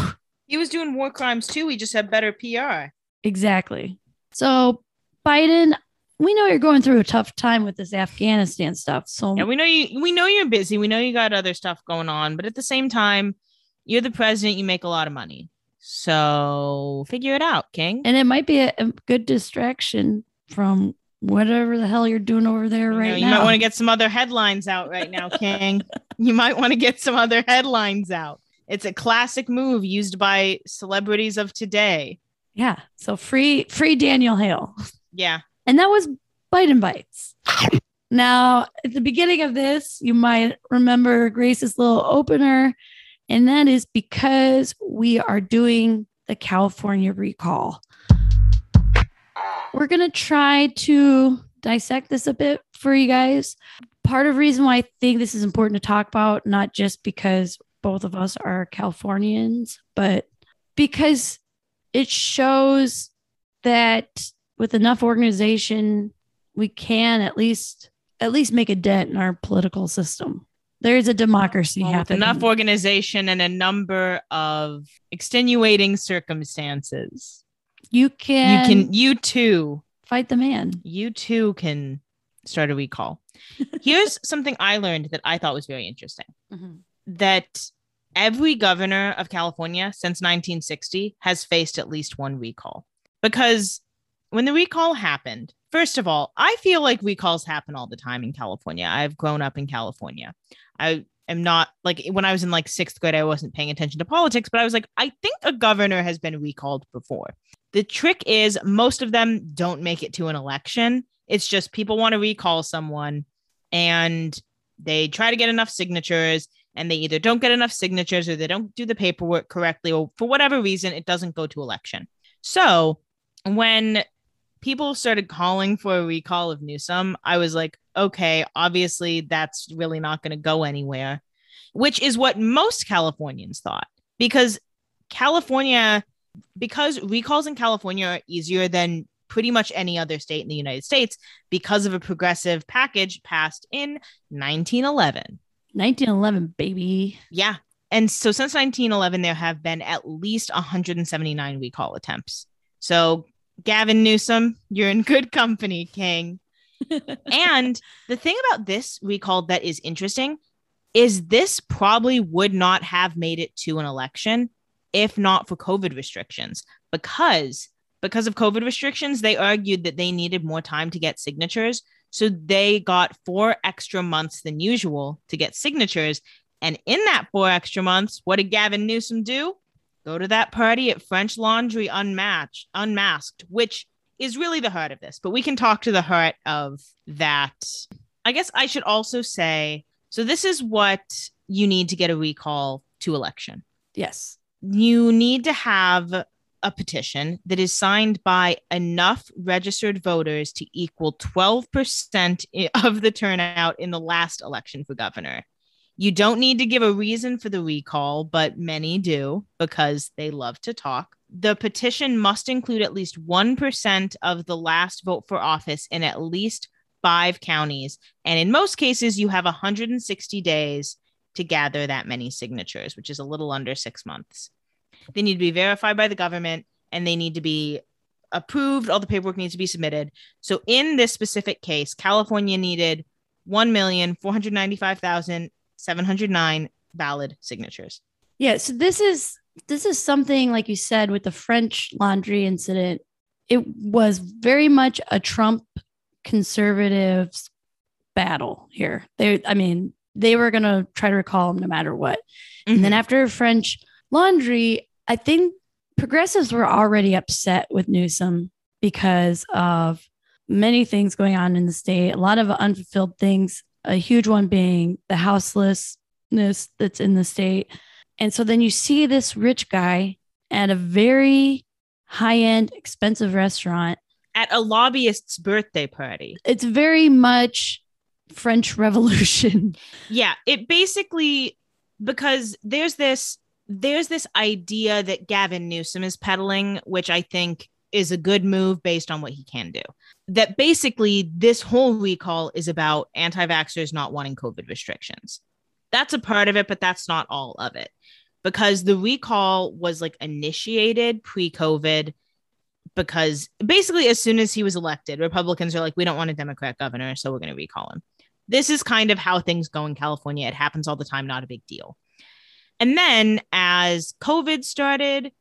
He was doing war crimes too. He just had better PR. exactly. So, Biden, we know you're going through a tough time with this Afghanistan stuff. So, Yeah, we know you. We know you're busy. We know you got other stuff going on, but at the same time, you're the president. You make a lot of money. So figure it out, King. And it might be a, a good distraction from whatever the hell you're doing over there You know, right you now. You might want to get some other headlines out right now, King. you might want to get some other headlines out. It's a classic move used by celebrities of today. yeah. So free, free Daniel Hale. Yeah. And that was Biden Bites. Now, at the beginning of this, you might remember Grace's little opener, and that is because we are doing the California recall. We're going to try to dissect this a bit for you guys. Part of the reason why I think this is important to talk about, not just because both of us are Californians, but because it shows that with enough organization, we can at least at least make a dent in our political system. There is a democracy Well, with happening. enough organization and a number of extenuating circumstances. you can you can you too fight the man. you too can start a recall. Here's something I learned that I thought was very interesting. Mm-hmm. That every governor of California since 1960 has faced at least one recall. Because when the recall happened, first of all, I feel like recalls happen all the time in California. I've grown up in California. I am not like when I was in like sixth grade, I wasn't paying attention to politics, but I was like, I think a governor has been recalled before. The trick is most of them don't make it to an election. It's just people want to recall someone and they try to get enough signatures and they either don't get enough signatures or they don't do the paperwork correctly or for whatever reason it doesn't go to election. So, when people started calling for a recall of Newsom, I was like, okay, obviously that's really not going to go anywhere, which is what most Californians thought because California because recalls in California are easier than pretty much any other state in the United States because of a progressive package passed in 1911. 1911, baby. Yeah. And so since 1911, there have been at least 179 recall attempts. So, Gavin Newsom, you're in good company, King. and the thing about this recall that is interesting is this probably would not have made it to an election if not for COVID restrictions because because of COVID restrictions they argued that they needed more time to get signatures so they got 4 extra months than usual to get signatures and in that 4 extra months what did Gavin Newsom do go to that party at French Laundry unmatched unmasked which is really the heart of this, but we can talk to the heart of that. I guess I should also say so, this is what you need to get a recall to election. Yes. You need to have a petition that is signed by enough registered voters to equal 12% of the turnout in the last election for governor. You don't need to give a reason for the recall, but many do because they love to talk the petition must include at least 1% of the last vote for office in at least five counties. And in most cases, you have 160 days to gather that many signatures, which is a little under six months. They need to be verified by the government and they need to be approved. All the paperwork needs to be submitted. So, in this specific case, California needed 1,495,709 valid signatures. Yeah. So this is this is something like you said with the French laundry incident. It was very much a Trump conservatives battle here. They, I mean, they were gonna try to recall him no matter what. And then mm-hmm. after French laundry, I think progressives were already upset with Newsom because of many things going on in the state, a lot of unfulfilled things, a huge one being the houselessness that's in the state. And so then you see this rich guy at a very high end, expensive restaurant. at a lobbyist's birthday party. It's very much French Revolution. Yeah, it basically because there's this there's this idea that Gavin Newsom is peddling, which I think is a good move based on what he can do. That basically this whole recall is about anti-vaxxers not wanting COVID restrictions. That's a part of it, but that's not all of it. Because the recall was like initiated pre-COVID because basically as soon as he was elected, Republicans are like, we don't want a Democrat governor, so we're going to recall him. This is kind of how things go in California. It happens all the time, not a big deal. And then as COVID started,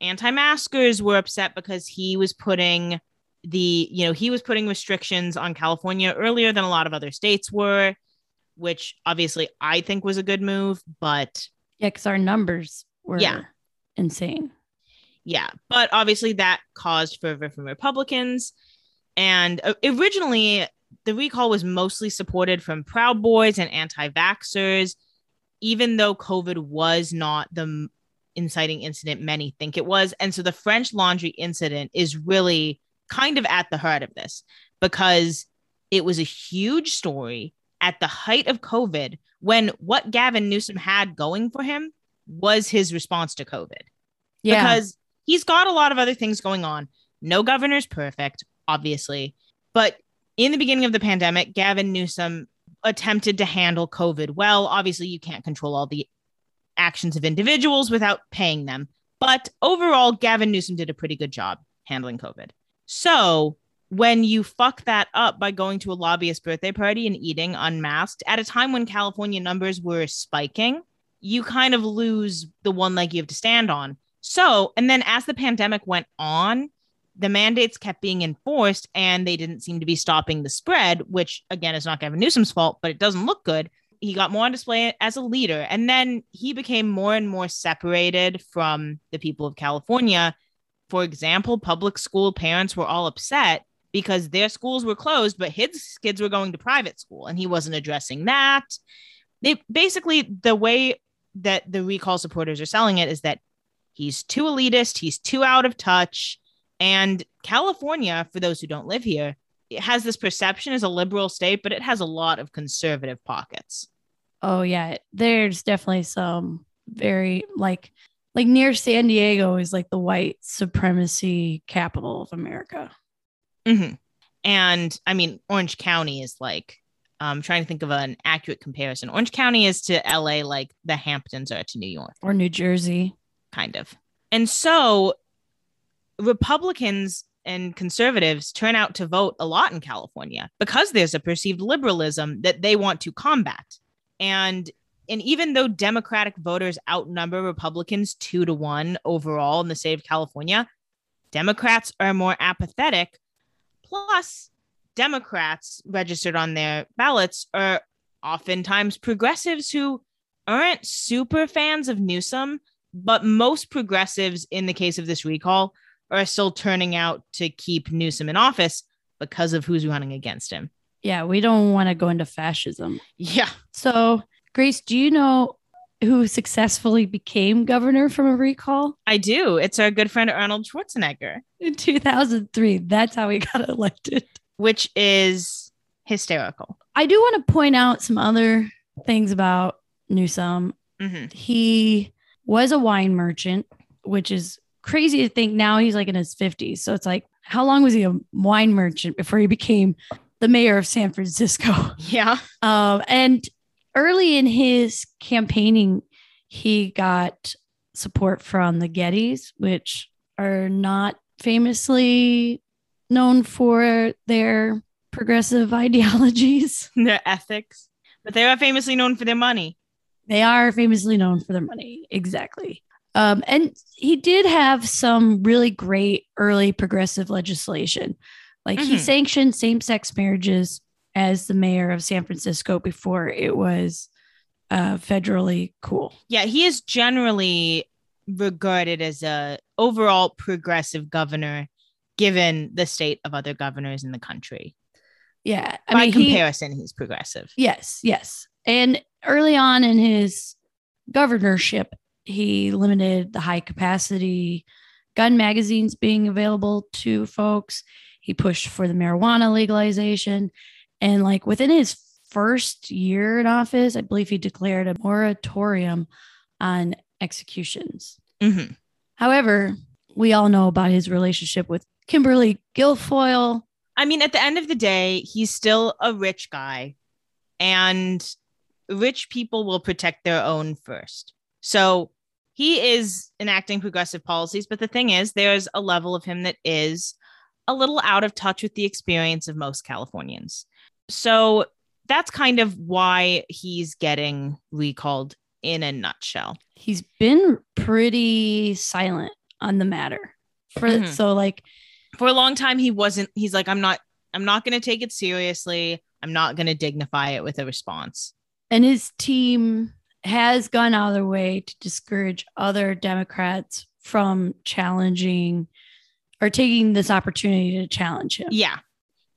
anti-maskers were upset because he was putting the you know he was putting restrictions on california earlier than a lot of other states were which obviously i think was a good move but Yeah, because our numbers were Yeah. insane. yeah but obviously that caused fervor from republicans and uh, originally the recall was mostly supported from proud boys and anti-vaxxers even though covid was not the inciting incident many think it was and so the french laundry incident is really kind of at the heart of this because it was a huge story at the height of covid when what gavin newsom had going for him was his response to covid Yeah. because he's got a lot of other things going on. No governor's perfect, obviously. But in the beginning of the pandemic, Gavin Newsom attempted to handle COVID well. Obviously, you can't control all the actions of individuals without paying them. But overall, Gavin Newsom did a pretty good job handling COVID. So when you fuck that up by going to a lobbyist birthday party and eating unmasked at a time when California numbers were spiking, you kind of lose the one leg you have to stand on. So, and then as the pandemic went on, the mandates kept being enforced and they didn't seem to be stopping the spread, which again is not Gavin Newsom's fault, but it doesn't look good. He got more on display as a leader. And then he became more and more separated from the people of California. For example, public school parents were all upset because their schools were closed, but his kids were going to private school and he wasn't addressing that. They basically, the way that the recall supporters are selling it is that he's too elitist, he's too out of touch. And California, for those who don't live here, it has this perception as a liberal state, but it has a lot of conservative pockets. Oh yeah, there's definitely some very like like near San Diego is like the white supremacy capital of America. Mhm. And I mean, Orange County is like, I'm trying to think of an accurate comparison. Orange County is to LA like the Hamptons are to New York. Or New Jersey. kind of. And so Republicans and conservatives turn out to vote a lot in California because there's a perceived liberalism that they want to combat. And and even though Democratic voters outnumber Republicans 2 to 1 overall in the state of California, Democrats are more apathetic. Plus, Democrats registered on their ballots are oftentimes progressives who aren't super fans of Newsom, but most progressives in the case of this recall are still turning out to keep Newsom in office because of who's running against him. Yeah, we don't want to go into fascism. Yeah. So, Grace, do you know who successfully became governor from a recall I do. It's our good friend Arnold Schwarzenegger, in 2003? That's how he got elected. which is hysterical. I do want to point out some other things about Newsom. hmm He was a wine merchant, which is crazy to think now he's like in his 50s. So it's like, how long was he a wine merchant before he became the mayor of San Francisco? Yeah. Um, and early in his campaigning, he got support from the Gettys, which are not famously known for their progressive ideologies. Their ethics, but they are famously known for their money. They are famously known for their money. Exactly. Um, and he did have some really great early progressive legislation. Like he Mhm. sanctioned same sex marriages as the mayor of San Francisco before it was uh, federally cool. Yeah, he is generally regarded as a overall progressive governor given the state of other governors in the country. Yeah. I By mean, he- comparison, he's progressive. Yes, yes. And early on in his governorship, he limited the high capacity gun magazines being available to folks. He pushed for the marijuana legalization. And like within his first year in office, I believe he declared a moratorium on executions. Mhm. However, we all know about his relationship with Kimberly Guilfoyle. I mean, at the end of the day, he's still a rich guy, and rich people will protect their own first. So he is enacting progressive policies, but the thing is, there's a level of him that is a little out of touch with the experience of most Californians. So that's kind of why he's getting recalled in a nutshell. He's been pretty silent on the matter. For Mhm. so like For a long time, he wasn't. He's like, I'm not. I'm not going to take it seriously. I'm not going to dignify it with a response. and his team has gone out of their way to discourage other Democrats from challenging or taking this opportunity to challenge him. Yeah,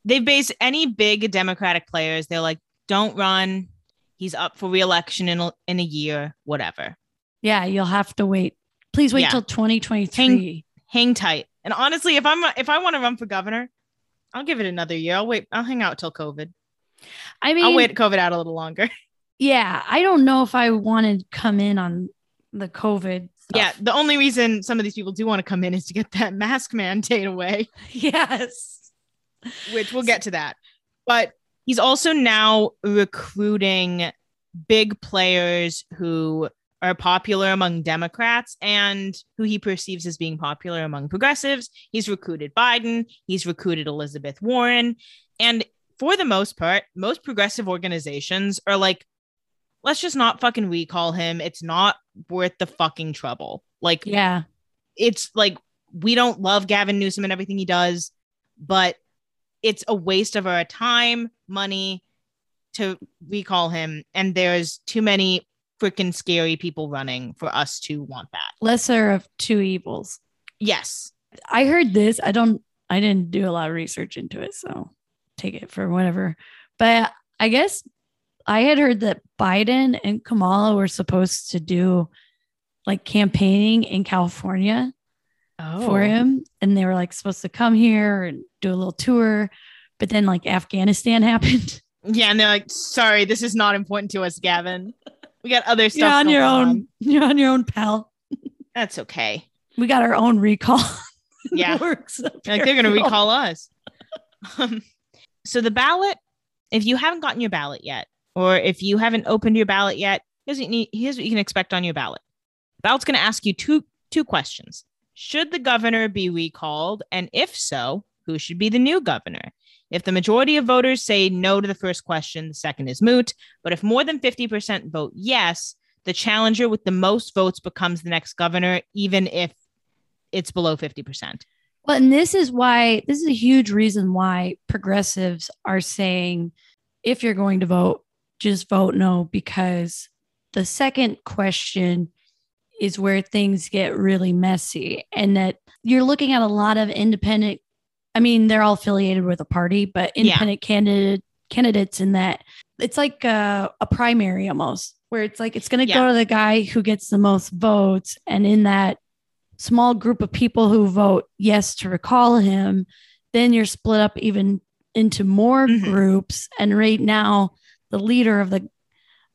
they've based any big Democratic players. They're like, don't run. He's up for reelection in a, in a year. Whatever. Yeah, you'll have to wait. Please wait Yeah. till 2023. Hang tight. And honestly, if I'm if I want to run for governor, I'll give it another year. I'll wait. I'll hang out till COVID. I mean, I'll wait COVID out a little longer. yeah, I don't know if I want to come in on the COVID. Stuff. Yeah, the only reason some of these people do want to come in is to get that mask mandate away, yes. which we'll get to that. But he's also now recruiting big players who are popular among Democrats and who he perceives as being popular among progressives. He's recruited Biden, he's recruited Elizabeth Warren, and for the most part, most progressive organizations are like, let's just not fucking recall him. It's not worth the fucking trouble. Like, Yeah. it's like we don't love Gavin Newsom and everything he does, but it's a waste of our time, money to recall him. And there's too many freaking scary people running for us to want that. Lesser of two evils. Yes. I heard this. I don't, I didn't do a lot of research into it. So take it for whatever. But I guess I had heard that Biden and Kamala were supposed to do like campaigning in California Oh. for him. And they were like supposed to come here and do a little tour. But then like Afghanistan happened. Yeah. And they're like, sorry, this is not important to us, Gavin. We got other stuff. You're on your own. on." You're on your own, pal. That's okay. We got our own recall. Yeah. Works Like they're going to recall us. Um, so the ballot, if you haven't gotten your ballot yet, or if you haven't opened your ballot yet, here's what you, need, here's what you can expect on your ballot. The ballot's going to ask you two two questions. Should the governor be recalled? And if so, who should be the new governor? If the majority of voters say no to the first question, the second is moot. But if more than 50% vote yes, the challenger with the most votes becomes the next governor, even if it's below 50%. Well, and this is why this is a huge reason why progressives are saying if you're going to vote, just vote no, because the second question is where things get really messy. And that you're looking at a lot of independent, I mean, they're all affiliated with a party, but independent candidate candidates in that it's like a, a primary almost, where it's like it's going to Yeah. go to the guy who gets the most votes. And in that small group of people who vote yes to recall him, then you're split up even into more Mhm. groups. And right now, the leader of the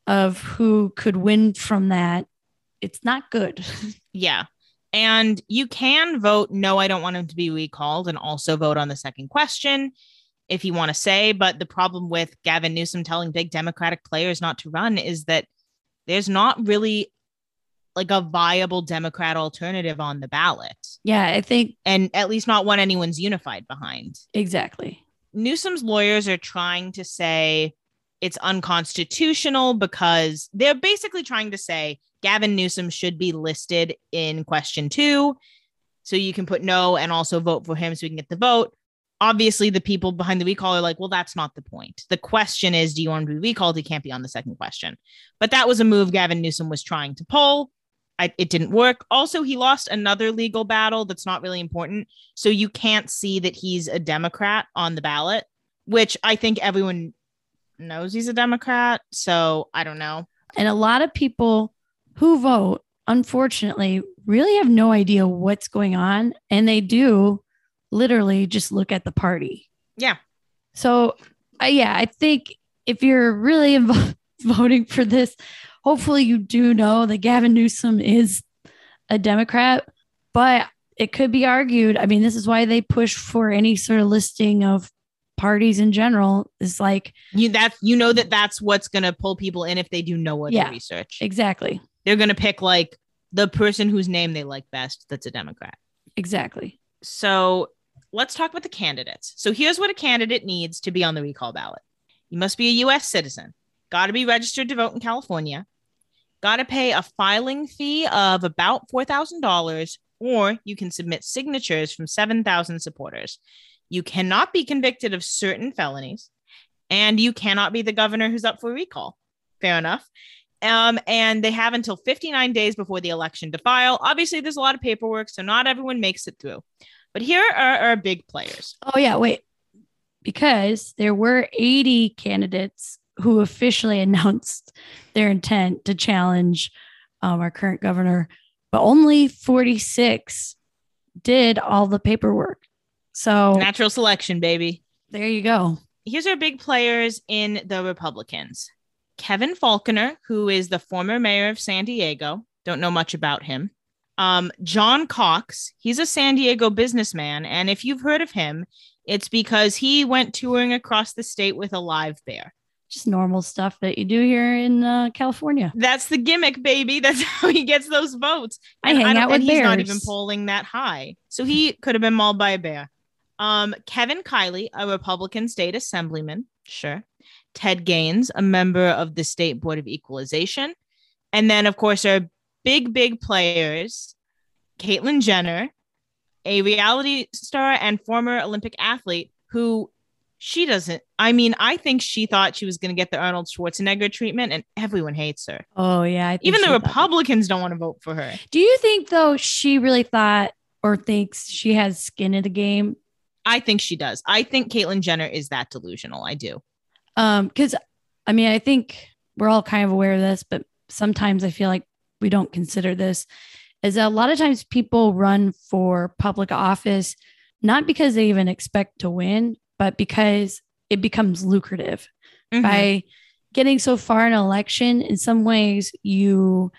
of who could win from that, it's not good. Yeah. And you can vote no, I don't want him to be recalled, and also vote on the second question if you want to say. But the problem with Gavin Newsom telling big Democratic players not to run is that there's not really like a viable Democrat alternative on the ballot, yeah, I think and at least not one anyone's unified behind. exactly. Newsom's lawyers are trying to say it's unconstitutional because they're basically trying to say Gavin Newsom should be listed in question two. So you can put no and also vote for him so we can get the vote. Obviously, the people behind the recall are like, well, that's not the point. The question is, do you want to be recalled? He can't be on the second question. But that was a move Gavin Newsom was trying to pull. I, it didn't work. Also, he lost another legal battle that's not really important. So you can't see that he's a Democrat on the ballot, which I think everyone knows he's a Democrat. So I don't know. And a lot of people who vote, unfortunately, really have no idea what's going on. And they do literally just look at the party. Yeah. So, uh, yeah, I think if you're really invo- voting for this, hopefully you do know that Gavin Newsom is a Democrat, but it could be argued. I mean, this is why they push for any sort of listing of parties in general is like, You that you know that that's what's gonna pull people in if they do no other Yeah. research. exactly, They're gonna pick like the person whose name they like best that's a Democrat. exactly. So let's talk about the candidates. So here's what a candidate needs to be on the recall ballot. You must be a US citizen, got to be registered to vote in California, got to pay a filing fee of about $4,000 or you can submit signatures from 7,000 supporters. You cannot be convicted of certain felonies, and you cannot be the governor who's up for recall. Fair enough. Um, and they have until 59 days before the election to file. Obviously, there's a lot of paperwork, so not everyone makes it through. But here are our big players. Oh, yeah. Wait. Because there were 80 candidates who officially announced their intent to challenge um, our current governor, but only 46 did all the paperwork. So natural selection, baby. There you go. Here's our big players in the Republicans Kevin Faulconer, who is the former mayor of San Diego. Don't know much about him. Um, John Cox, he's a San Diego businessman. And if you've heard of him, it's because he went touring across the state with a live bear. Just normal stuff that you do here in uh, California. That's the gimmick, baby. That's how he gets those votes. I hang out with and bears. He's not even polling that high. So he could have been mauled by a bear. Um, Kevin Kiley, a Republican state assemblyman, sure. Ted Gaines, a member of the State Board of Equalization. And then, of course, our big, big players Caitlyn Jenner, a reality star and former Olympic athlete who she doesn't. I mean, I think she thought she was going to get the Arnold Schwarzenegger treatment, and everyone hates her. Oh, yeah. Even the Republicans don't want to vote for her. Do you think, though, she really thought or thinks she has skin in the game I think she does. I think Caitlyn Jenner is that delusional. I do. Um, because I mean, I think we're all kind of aware of this, but sometimes I feel like we don't consider this. Is that a lot of times people run for public office not because they even expect to win, but because it becomes lucrative mm-hmm. by getting so far in an election. In some ways, you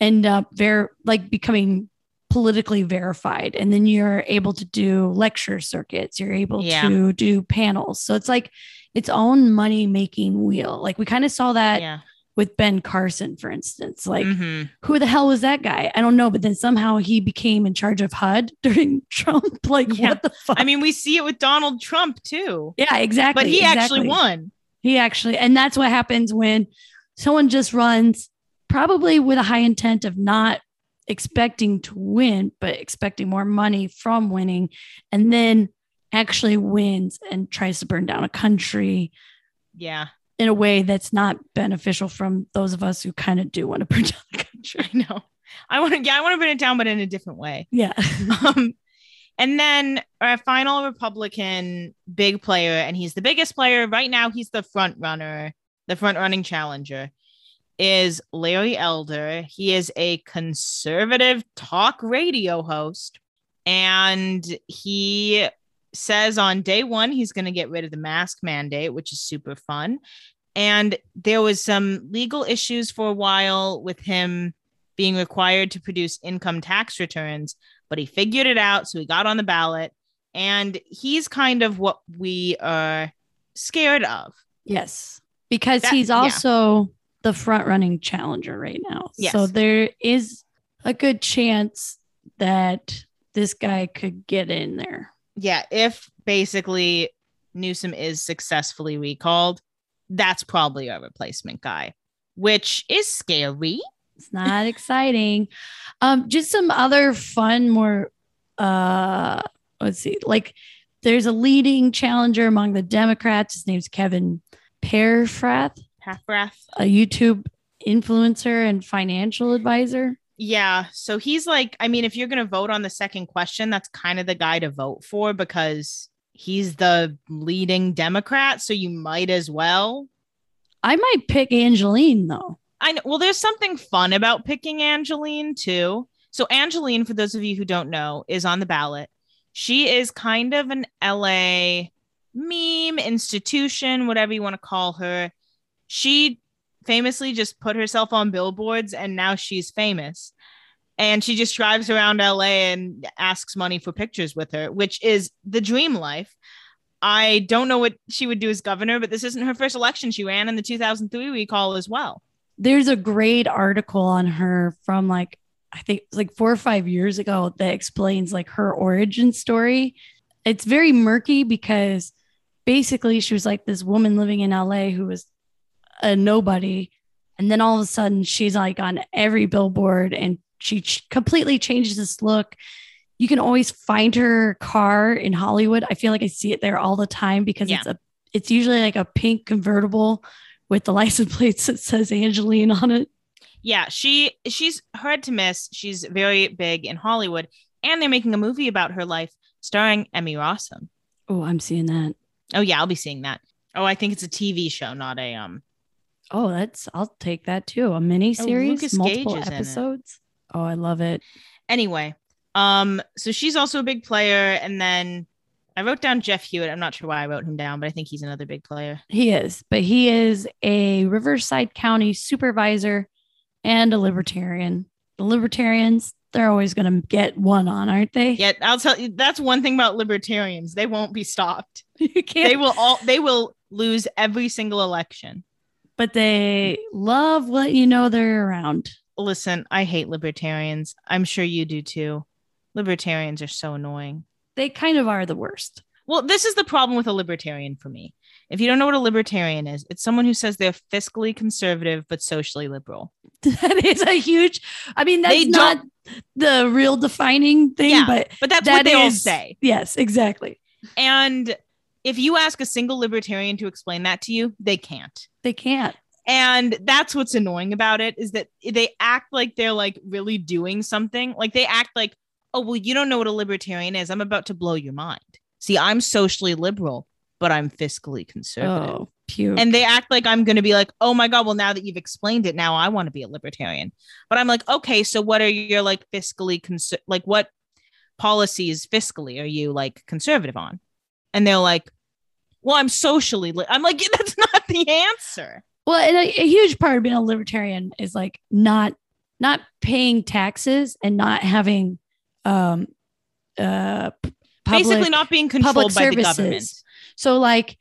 end up very like becoming politically verified and then you're able to do lecture circuits you're able yeah. to do panels so it's like its own money making wheel like we kind of saw that yeah. with ben carson for instance like mm-hmm. who the hell was that guy i don't know but then somehow he became in charge of hud during trump like yeah. what the fuck i mean we see it with donald trump too yeah exactly but he exactly. actually won he actually and that's what happens when someone just runs probably with a high intent of not expecting to win, but expecting more money from winning, and then actually wins and tries to burn down a country. Yeah. In a way that's not beneficial from those of us who kind of do want to burn down the country. I know. I want to, yeah, I want to burn it down, but in a different way. Yeah. um, and then our final Republican big player, and he's the biggest player right now. He's the front runner, the front running challenger is Larry Elder. He is a conservative talk radio host. And he says on day one, he's going to get rid of the mask mandate, which is super fun. And there was some legal issues for a while with him being required to produce income tax returns, but he figured it out. So he got on the ballot. And he's kind of what we are scared of. Yes. Because that, he's also the front running challenger right now. Yes. So there is a good chance that this guy could get in there. Yeah, if basically Newsom is successfully recalled, that's probably our replacement guy, which is scary. It's not exciting. Um, just some other fun, more uh let's see, like there's a leading challenger among the Democrats. His name's Kevin Paffrath. Paffrath, a YouTube influencer and financial advisor. Yeah. So he's like, I mean, if you're going to vote on the second question, that's kind of the guy to vote for because he's the leading Democrat. So you might as well. I might pick Angelyne, though. I know. Well, there's something fun about picking Angelyne, too. So Angelyne, for those of you who don't know, is on the ballot. She is kind of an LA meme institution, whatever you want to call her she famously just put herself on billboards and now she's famous. And she just drives around LA and asks money for pictures with her, which is the dream life. I don't know what she would do as governor, but this isn't her first election. She ran in the 2003 recall as well. There's a great article on her from like, I think like four or five years ago that explains like her origin story. It's very murky because basically she was like this woman living in LA who was a nobody. And then all of a sudden she's like on every billboard and she ch- completely changes this look. you can always find her car in Hollywood. I feel like I see it there all the time because Yeah. it's a it's usually like a pink convertible with the license plates that says Angelyne on it. Yeah, she she's hard to miss. She's very big in Hollywood, and they're making a movie about her life starring Emmy Rossum. Oh, I'm seeing that. Oh yeah, I'll be seeing that. Oh, I think it's a TV show, not a um. Oh, that's I'll take that too. A mini series, Lukas multiple Gage is in it. episodes. Oh, I love it. Anyway, um, so she's also a big player, and then I wrote down Jeff Hewitt. I'm not sure why I wrote him down, but I think he's another big player. He is, but he is a Riverside County supervisor and a libertarian. The libertarians, they're always going to get one on, aren't they? Yeah, I'll tell you that's one thing about libertarians. They won't be stopped. you can't. They will all they will lose every single election. But they love letting you know they're around. Listen, I hate libertarians. I'm sure you do too. Libertarians are so annoying. They kind of are the worst. Well, this is the problem with a libertarian for me. If you don't know what a libertarian is, it's someone who says they're fiscally conservative but socially liberal. That is a huge. I mean, that's not the real defining thing, Yeah, but But that's that what they all say. yes, exactly. And if you ask a single libertarian to explain that to you, they can't. They can't. And that's what's annoying about it is that they act like they're like really doing something. Like they act like, oh, well, you don't know what a libertarian is. I'm about to blow your mind. See, I'm socially liberal, but I'm fiscally conservative. Oh, pew. And they act like I'm going to be like, oh my God, well, now that you've explained it, now I want to be a libertarian. But I'm like, okay, so what are your like fiscally, cons- like what policies fiscally are you like conservative on? And they're like, well, I'm socially, li-. I'm like, that's not the answer. well, and a, a huge part of being a libertarian is like not not paying taxes and not having um uh public, Basically, not being controlled by the government. So, like,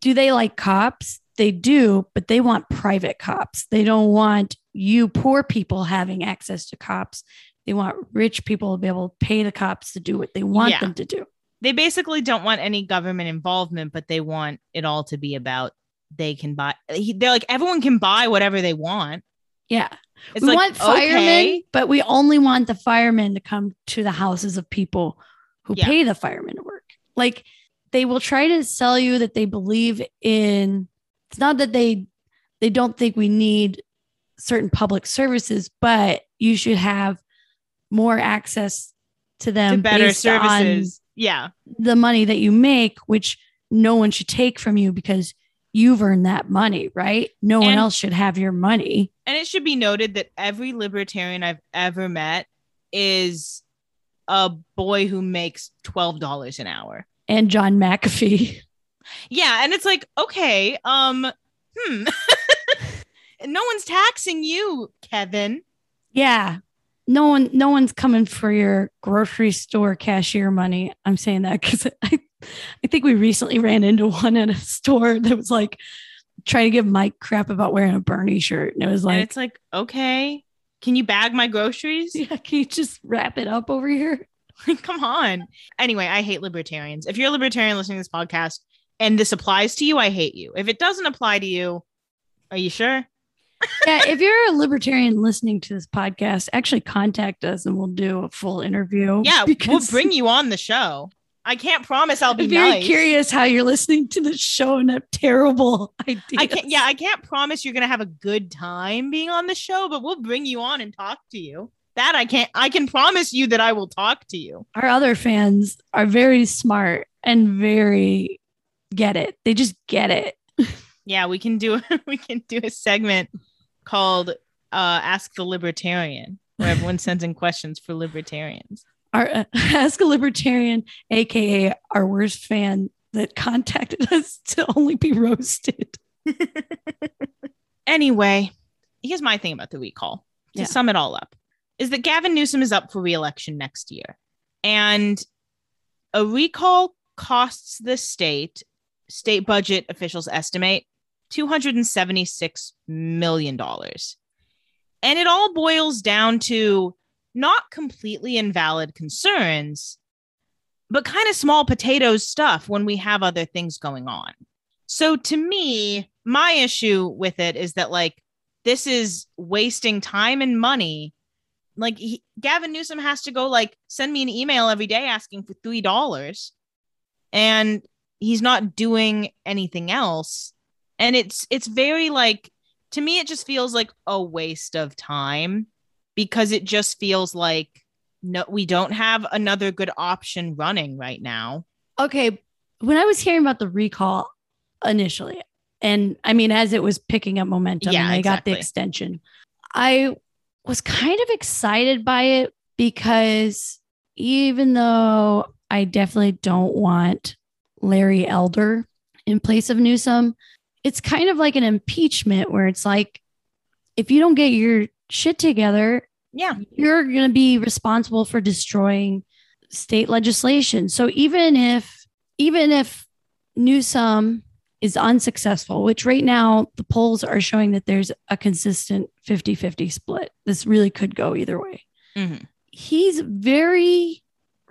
do they like cops? They do, but they want private cops. They don't want you poor people having access to cops. They want rich people to be able to pay the cops to do what they want Yeah. them to do. They basically don't want any government involvement, but they want it all to be about they can buy. They're like, everyone can buy whatever they want. Yeah. It's we like, want firemen, okay. but we only want the firemen to come to the houses of people who Yeah. pay the firemen to work. Like they will try to sell you that they believe in it's not that they they don't think we need certain public services, but you should have more access to them to better based on services. Yeah. the money that you make, which no one should take from you because you've earned that money, right? No one else should have your money. And it should be noted that every libertarian I've ever met is a boy who makes $12 an hour. And John McAfee. Yeah. And it's like, okay, um, hmm. no one's taxing you, Kevin. Yeah. No one no one's coming for your grocery store cashier money. I'm saying that because I I think we recently ran into one at a store that was like trying to give Mike crap about wearing a Bernie shirt. And it was and like, it's like, okay, can you bag my groceries? yeah, can you just wrap it up over here? like Come on. Anyway, I hate libertarians. If you're a libertarian listening to this podcast and this applies to you, I hate you. If it doesn't apply to you, are you sure? Yeah, if you're a libertarian listening to this podcast, actually contact us and we'll do a full interview. Yeah, we'll bring you on the show. I can't promise I'll be I'm very nice. curious how you're listening to the show and have terrible ideas. I can't. Yeah, I can't promise you're gonna have a good time being on the show, but we'll bring you on and talk to you. That I can't. I can promise you that I will talk to you. our other fans are very smart and very get it. They just get it. Yeah, we can do. We can do a segment called uh, "Ask the Libertarian," where everyone sends in questions for libertarians. Our uh, ask a libertarian, aka our worst fan that contacted us to only be roasted. Anyway, here's my thing about the recall. To Yeah. sum it all up, is that Gavin Newsom is up for re-election next year, and a recall costs the state state budget officials estimate 276 million dollars. And it all boils down to not completely invalid concerns, but kind of small potatoes stuff when we have other things going on. So to me, my issue with it is that like this is wasting time and money like he, Gavin Newsom has to go like send me an email every day asking for three dollars, and he's not doing anything else. And it's it's very like to me, it just feels like a waste of time because it just feels like no, we don't have another good option running right now. Okay, when I was hearing about the recall initially, and I mean, as it was picking up momentum, Yeah, and I got the extension, I was kind of excited by it because even though I definitely don't want Larry Elder in place of Newsom, it's kind of like an impeachment where it's like, if you don't get your shit together, Yeah. you're going to be responsible for destroying state legislation. So even if even if Newsom is unsuccessful, which right now the polls are showing that there's a consistent 50-50 split. This really could go either way. Mhm. He's very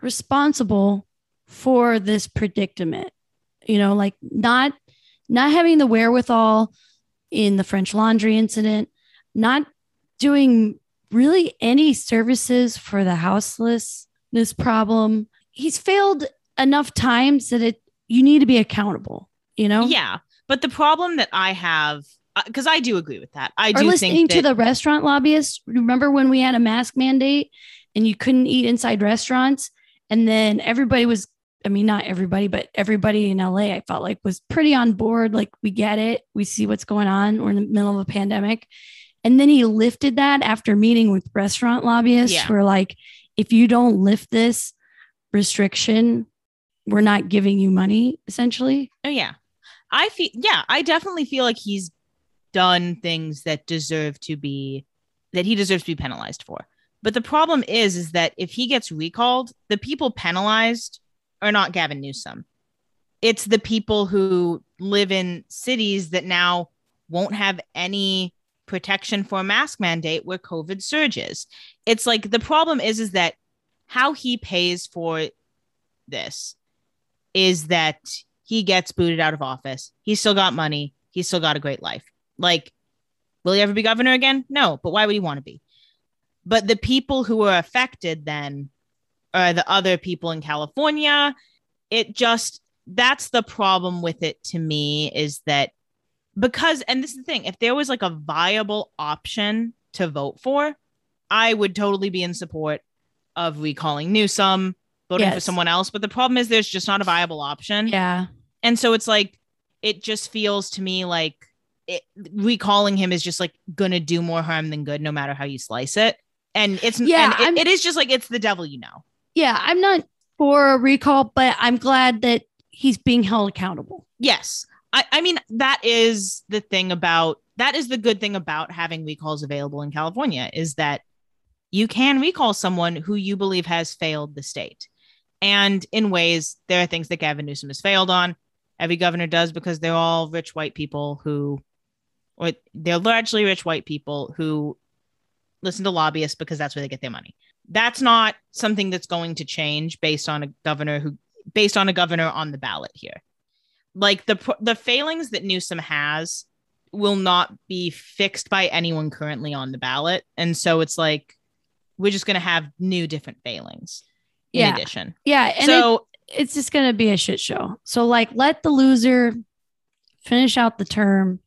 responsible for this predicament. You know, like not not having the wherewithal in the French Laundry incident, not doing really any services for the houselessness problem. He's failed enough times that it you need to be accountable, you know? Yeah. But the problem that I have, uh, because I do agree with that. I Or do listening think to the restaurant lobbyists. Remember when we had a mask mandate and you couldn't eat inside restaurants? And then everybody was, I mean, not everybody, but everybody in LA, I felt like was pretty on board. Like, we get it. We see what's going on. We're in the middle of a pandemic. And then he lifted that after meeting with restaurant lobbyists Yeah. who are like, if you don't lift this restriction, we're not giving you money, essentially. oh, yeah. I feel, yeah, I definitely feel like he's done things that deserve to be, that he deserves to be penalized for. But the problem is, is that if he gets recalled, the people penalized are not Gavin Newsom. It's the people who live in cities that now won't have any protection for a mask mandate where COVID surges. It's like the problem is, is that how he pays for this is that he gets booted out of office. He's still got money. He's still got a great life. Like, will he ever be governor again? No, but why would he want to be? But the people who are affected then are the other people in California. It just, that's the problem with it to me is that because, and this is the thing, if there was like a viable option to vote for, I would totally be in support of recalling Newsom, voting for someone else. But the problem is there's just not a viable option. Yeah. And so it's like, it just feels to me like it, recalling him is just like going to do more harm than good, no matter how you slice it. And it's, Yeah, and it, it is just like, it's the devil, you know. Yeah. I'm not for a recall, but I'm glad that he's being held accountable. Yes. I, I mean, that is the thing about, that is the good thing about having recalls available in California is that you can recall someone who you believe has failed the state. And in ways, there are things that Gavin Newsom has failed on. Every governor does because they're all rich white people who, or they're largely rich white people who listen to lobbyists because that's where they get their money. That's not something that's going to change based on a governor who, based on a governor on the ballot here. Like the the failings that Newsom has will not be fixed by anyone currently on the ballot, and so it's like we're just going to have new different failings. In Yeah. addition, Yeah. And it- so it's just going to be a shit show. So, like, let the loser finish out the term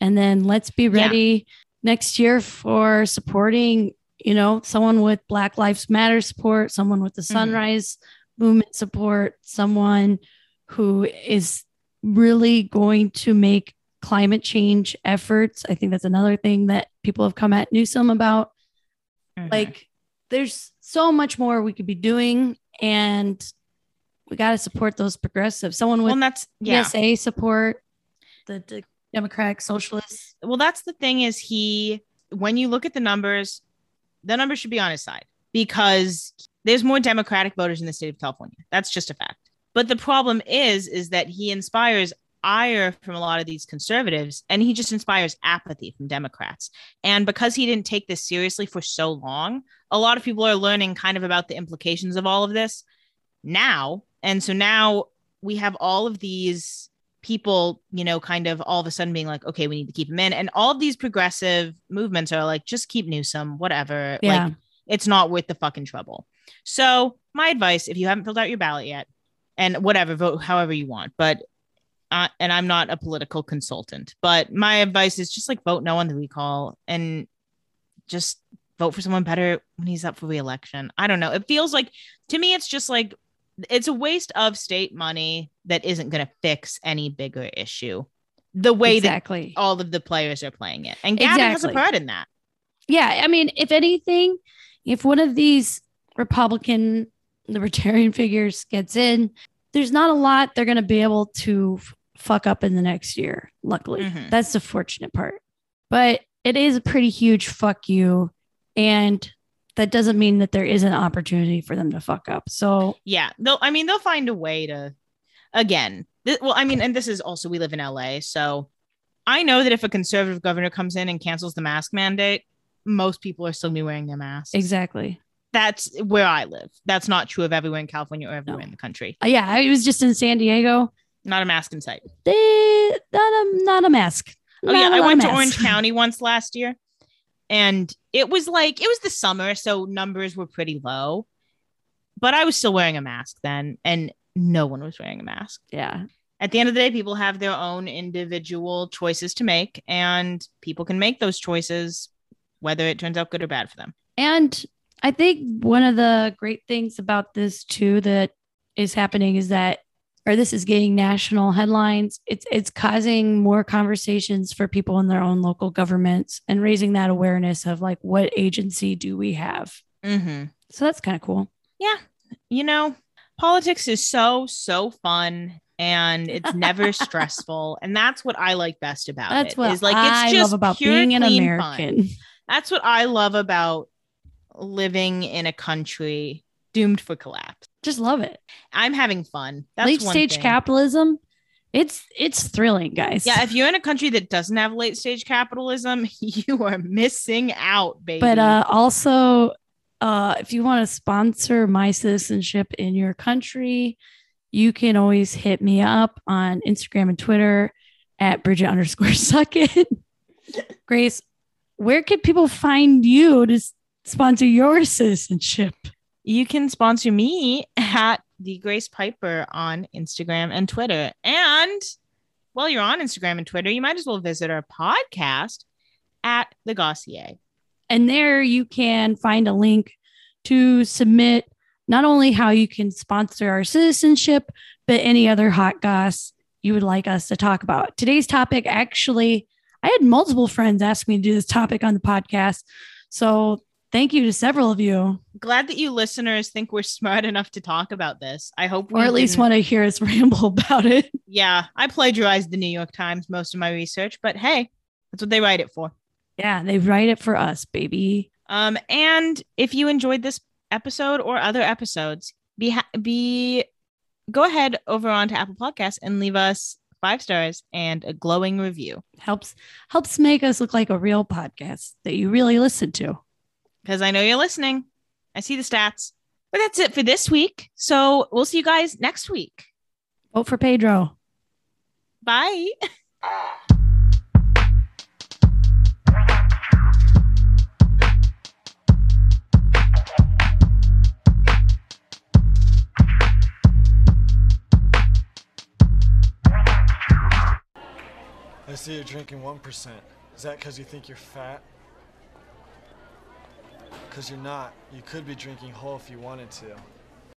and then let's be ready next year for supporting, you know, someone with Black Lives Matter support, someone with the Mhm. Sunrise Movement support, someone who is really going to make climate change efforts. I think that's another thing that people have come at Newsom about mhm. like there's so much more we could be doing and we got to support those progressives someone with and that's yeah. DSA support the, the democratic socialists well that's the thing is he when you look at the numbers the numbers should be on his side because there's more democratic voters in the state of california. That's just a fact. But the problem is is that he inspires ire from a lot of these conservatives and he just inspires apathy from democrats. And because he didn't take this seriously for so long a lot of people are learning kind of about the implications of all of this now. And so now we have all of these people, you know, kind of all of a sudden being like, okay, we need to keep him in. And all of these progressive movements are like, just keep Newsom, whatever. yeah Like It's not worth the fucking trouble. So, my advice if you haven't filled out your ballot yet, and whatever, vote however you want, but uh, and I'm not a political consultant, but my advice is just like vote no on the recall and just vote for someone better when he's up for reelection. I don't know. It feels like to me, it's just like it's a waste of state money that isn't going to fix any bigger issue. The way exactly. that all of the players are playing it, and Gavin exactly. has a part in that. Yeah, I mean, if anything, if one of these Republican libertarian figures gets in, there's not a lot they're going to be able to fuck up in the next year. Luckily, mm-hmm. that's the fortunate part. But it is a pretty huge fuck you, and that doesn't mean that there is an opportunity for them to fuck up. So yeah, they'll. I mean, they'll find a way to. Again, th- well, I mean, and this is also we live in LA, so I know that if a conservative governor comes in and cancels the mask mandate, most people are still gonna be wearing their masks. Exactly. That's where I live. That's not true of everywhere in California or everywhere no. in the country. Uh, yeah, I was just in San Diego. Not a mask in sight. They, not a not a mask. Oh not, yeah, I went to Orange County once last year, and it was like it was the summer, so numbers were pretty low. But I was still wearing a mask then, and no one was wearing a mask. Yeah. At the end of the day, people have their own individual choices to make, and people can make those choices whether it turns out good or bad for them. And I think one of the great things about this too that is happening is that or this is getting national headlines. It's it's causing more conversations for people in their own local governments and raising that awareness of like what agency do we have. Mm-hmm. So that's kind of cool. Yeah, you know, politics is so so fun and it's never stressful, and that's what I like best about that's it. What is like it's I just love about being an American. Fun. That's what I love about living in a country doomed for collapse. Just love it. I'm having fun. That's late stage thing. capitalism. It's it's thrilling, guys. Yeah, if you're in a country that doesn't have late stage capitalism, you are missing out, baby. But uh also uh if you want to sponsor my citizenship in your country, you can always hit me up on Instagram and Twitter at Bridget underscore suckett. Grace, where can people find you to sponsor your citizenship? You can sponsor me at the Grace Piper on Instagram and Twitter. And while you're on Instagram and Twitter, you might as well visit our podcast at the Gossier. And there you can find a link to submit not only how you can sponsor our citizenship, but any other hot goss you would like us to talk about. Today's topic actually I had multiple friends ask me to do this topic on the podcast. So thank you to several of you. Glad that you listeners think we're smart enough to talk about this. I hope, or at least want to hear us ramble about it. Yeah, I plagiarized the New York Times most of my research, but hey, that's what they write it for. Yeah, they write it for us, baby. Um, and if you enjoyed this episode or other episodes, be ha- be go ahead over onto Apple Podcasts and leave us five stars and a glowing review. Helps helps make us look like a real podcast that you really listen to. Because I know you're listening. I see the stats. But that's it for this week. So we'll see you guys next week. Vote for Pedro. Bye. I see you're drinking 1%. Is that because you think you're fat? Because you're not. You could be drinking whole if you wanted to.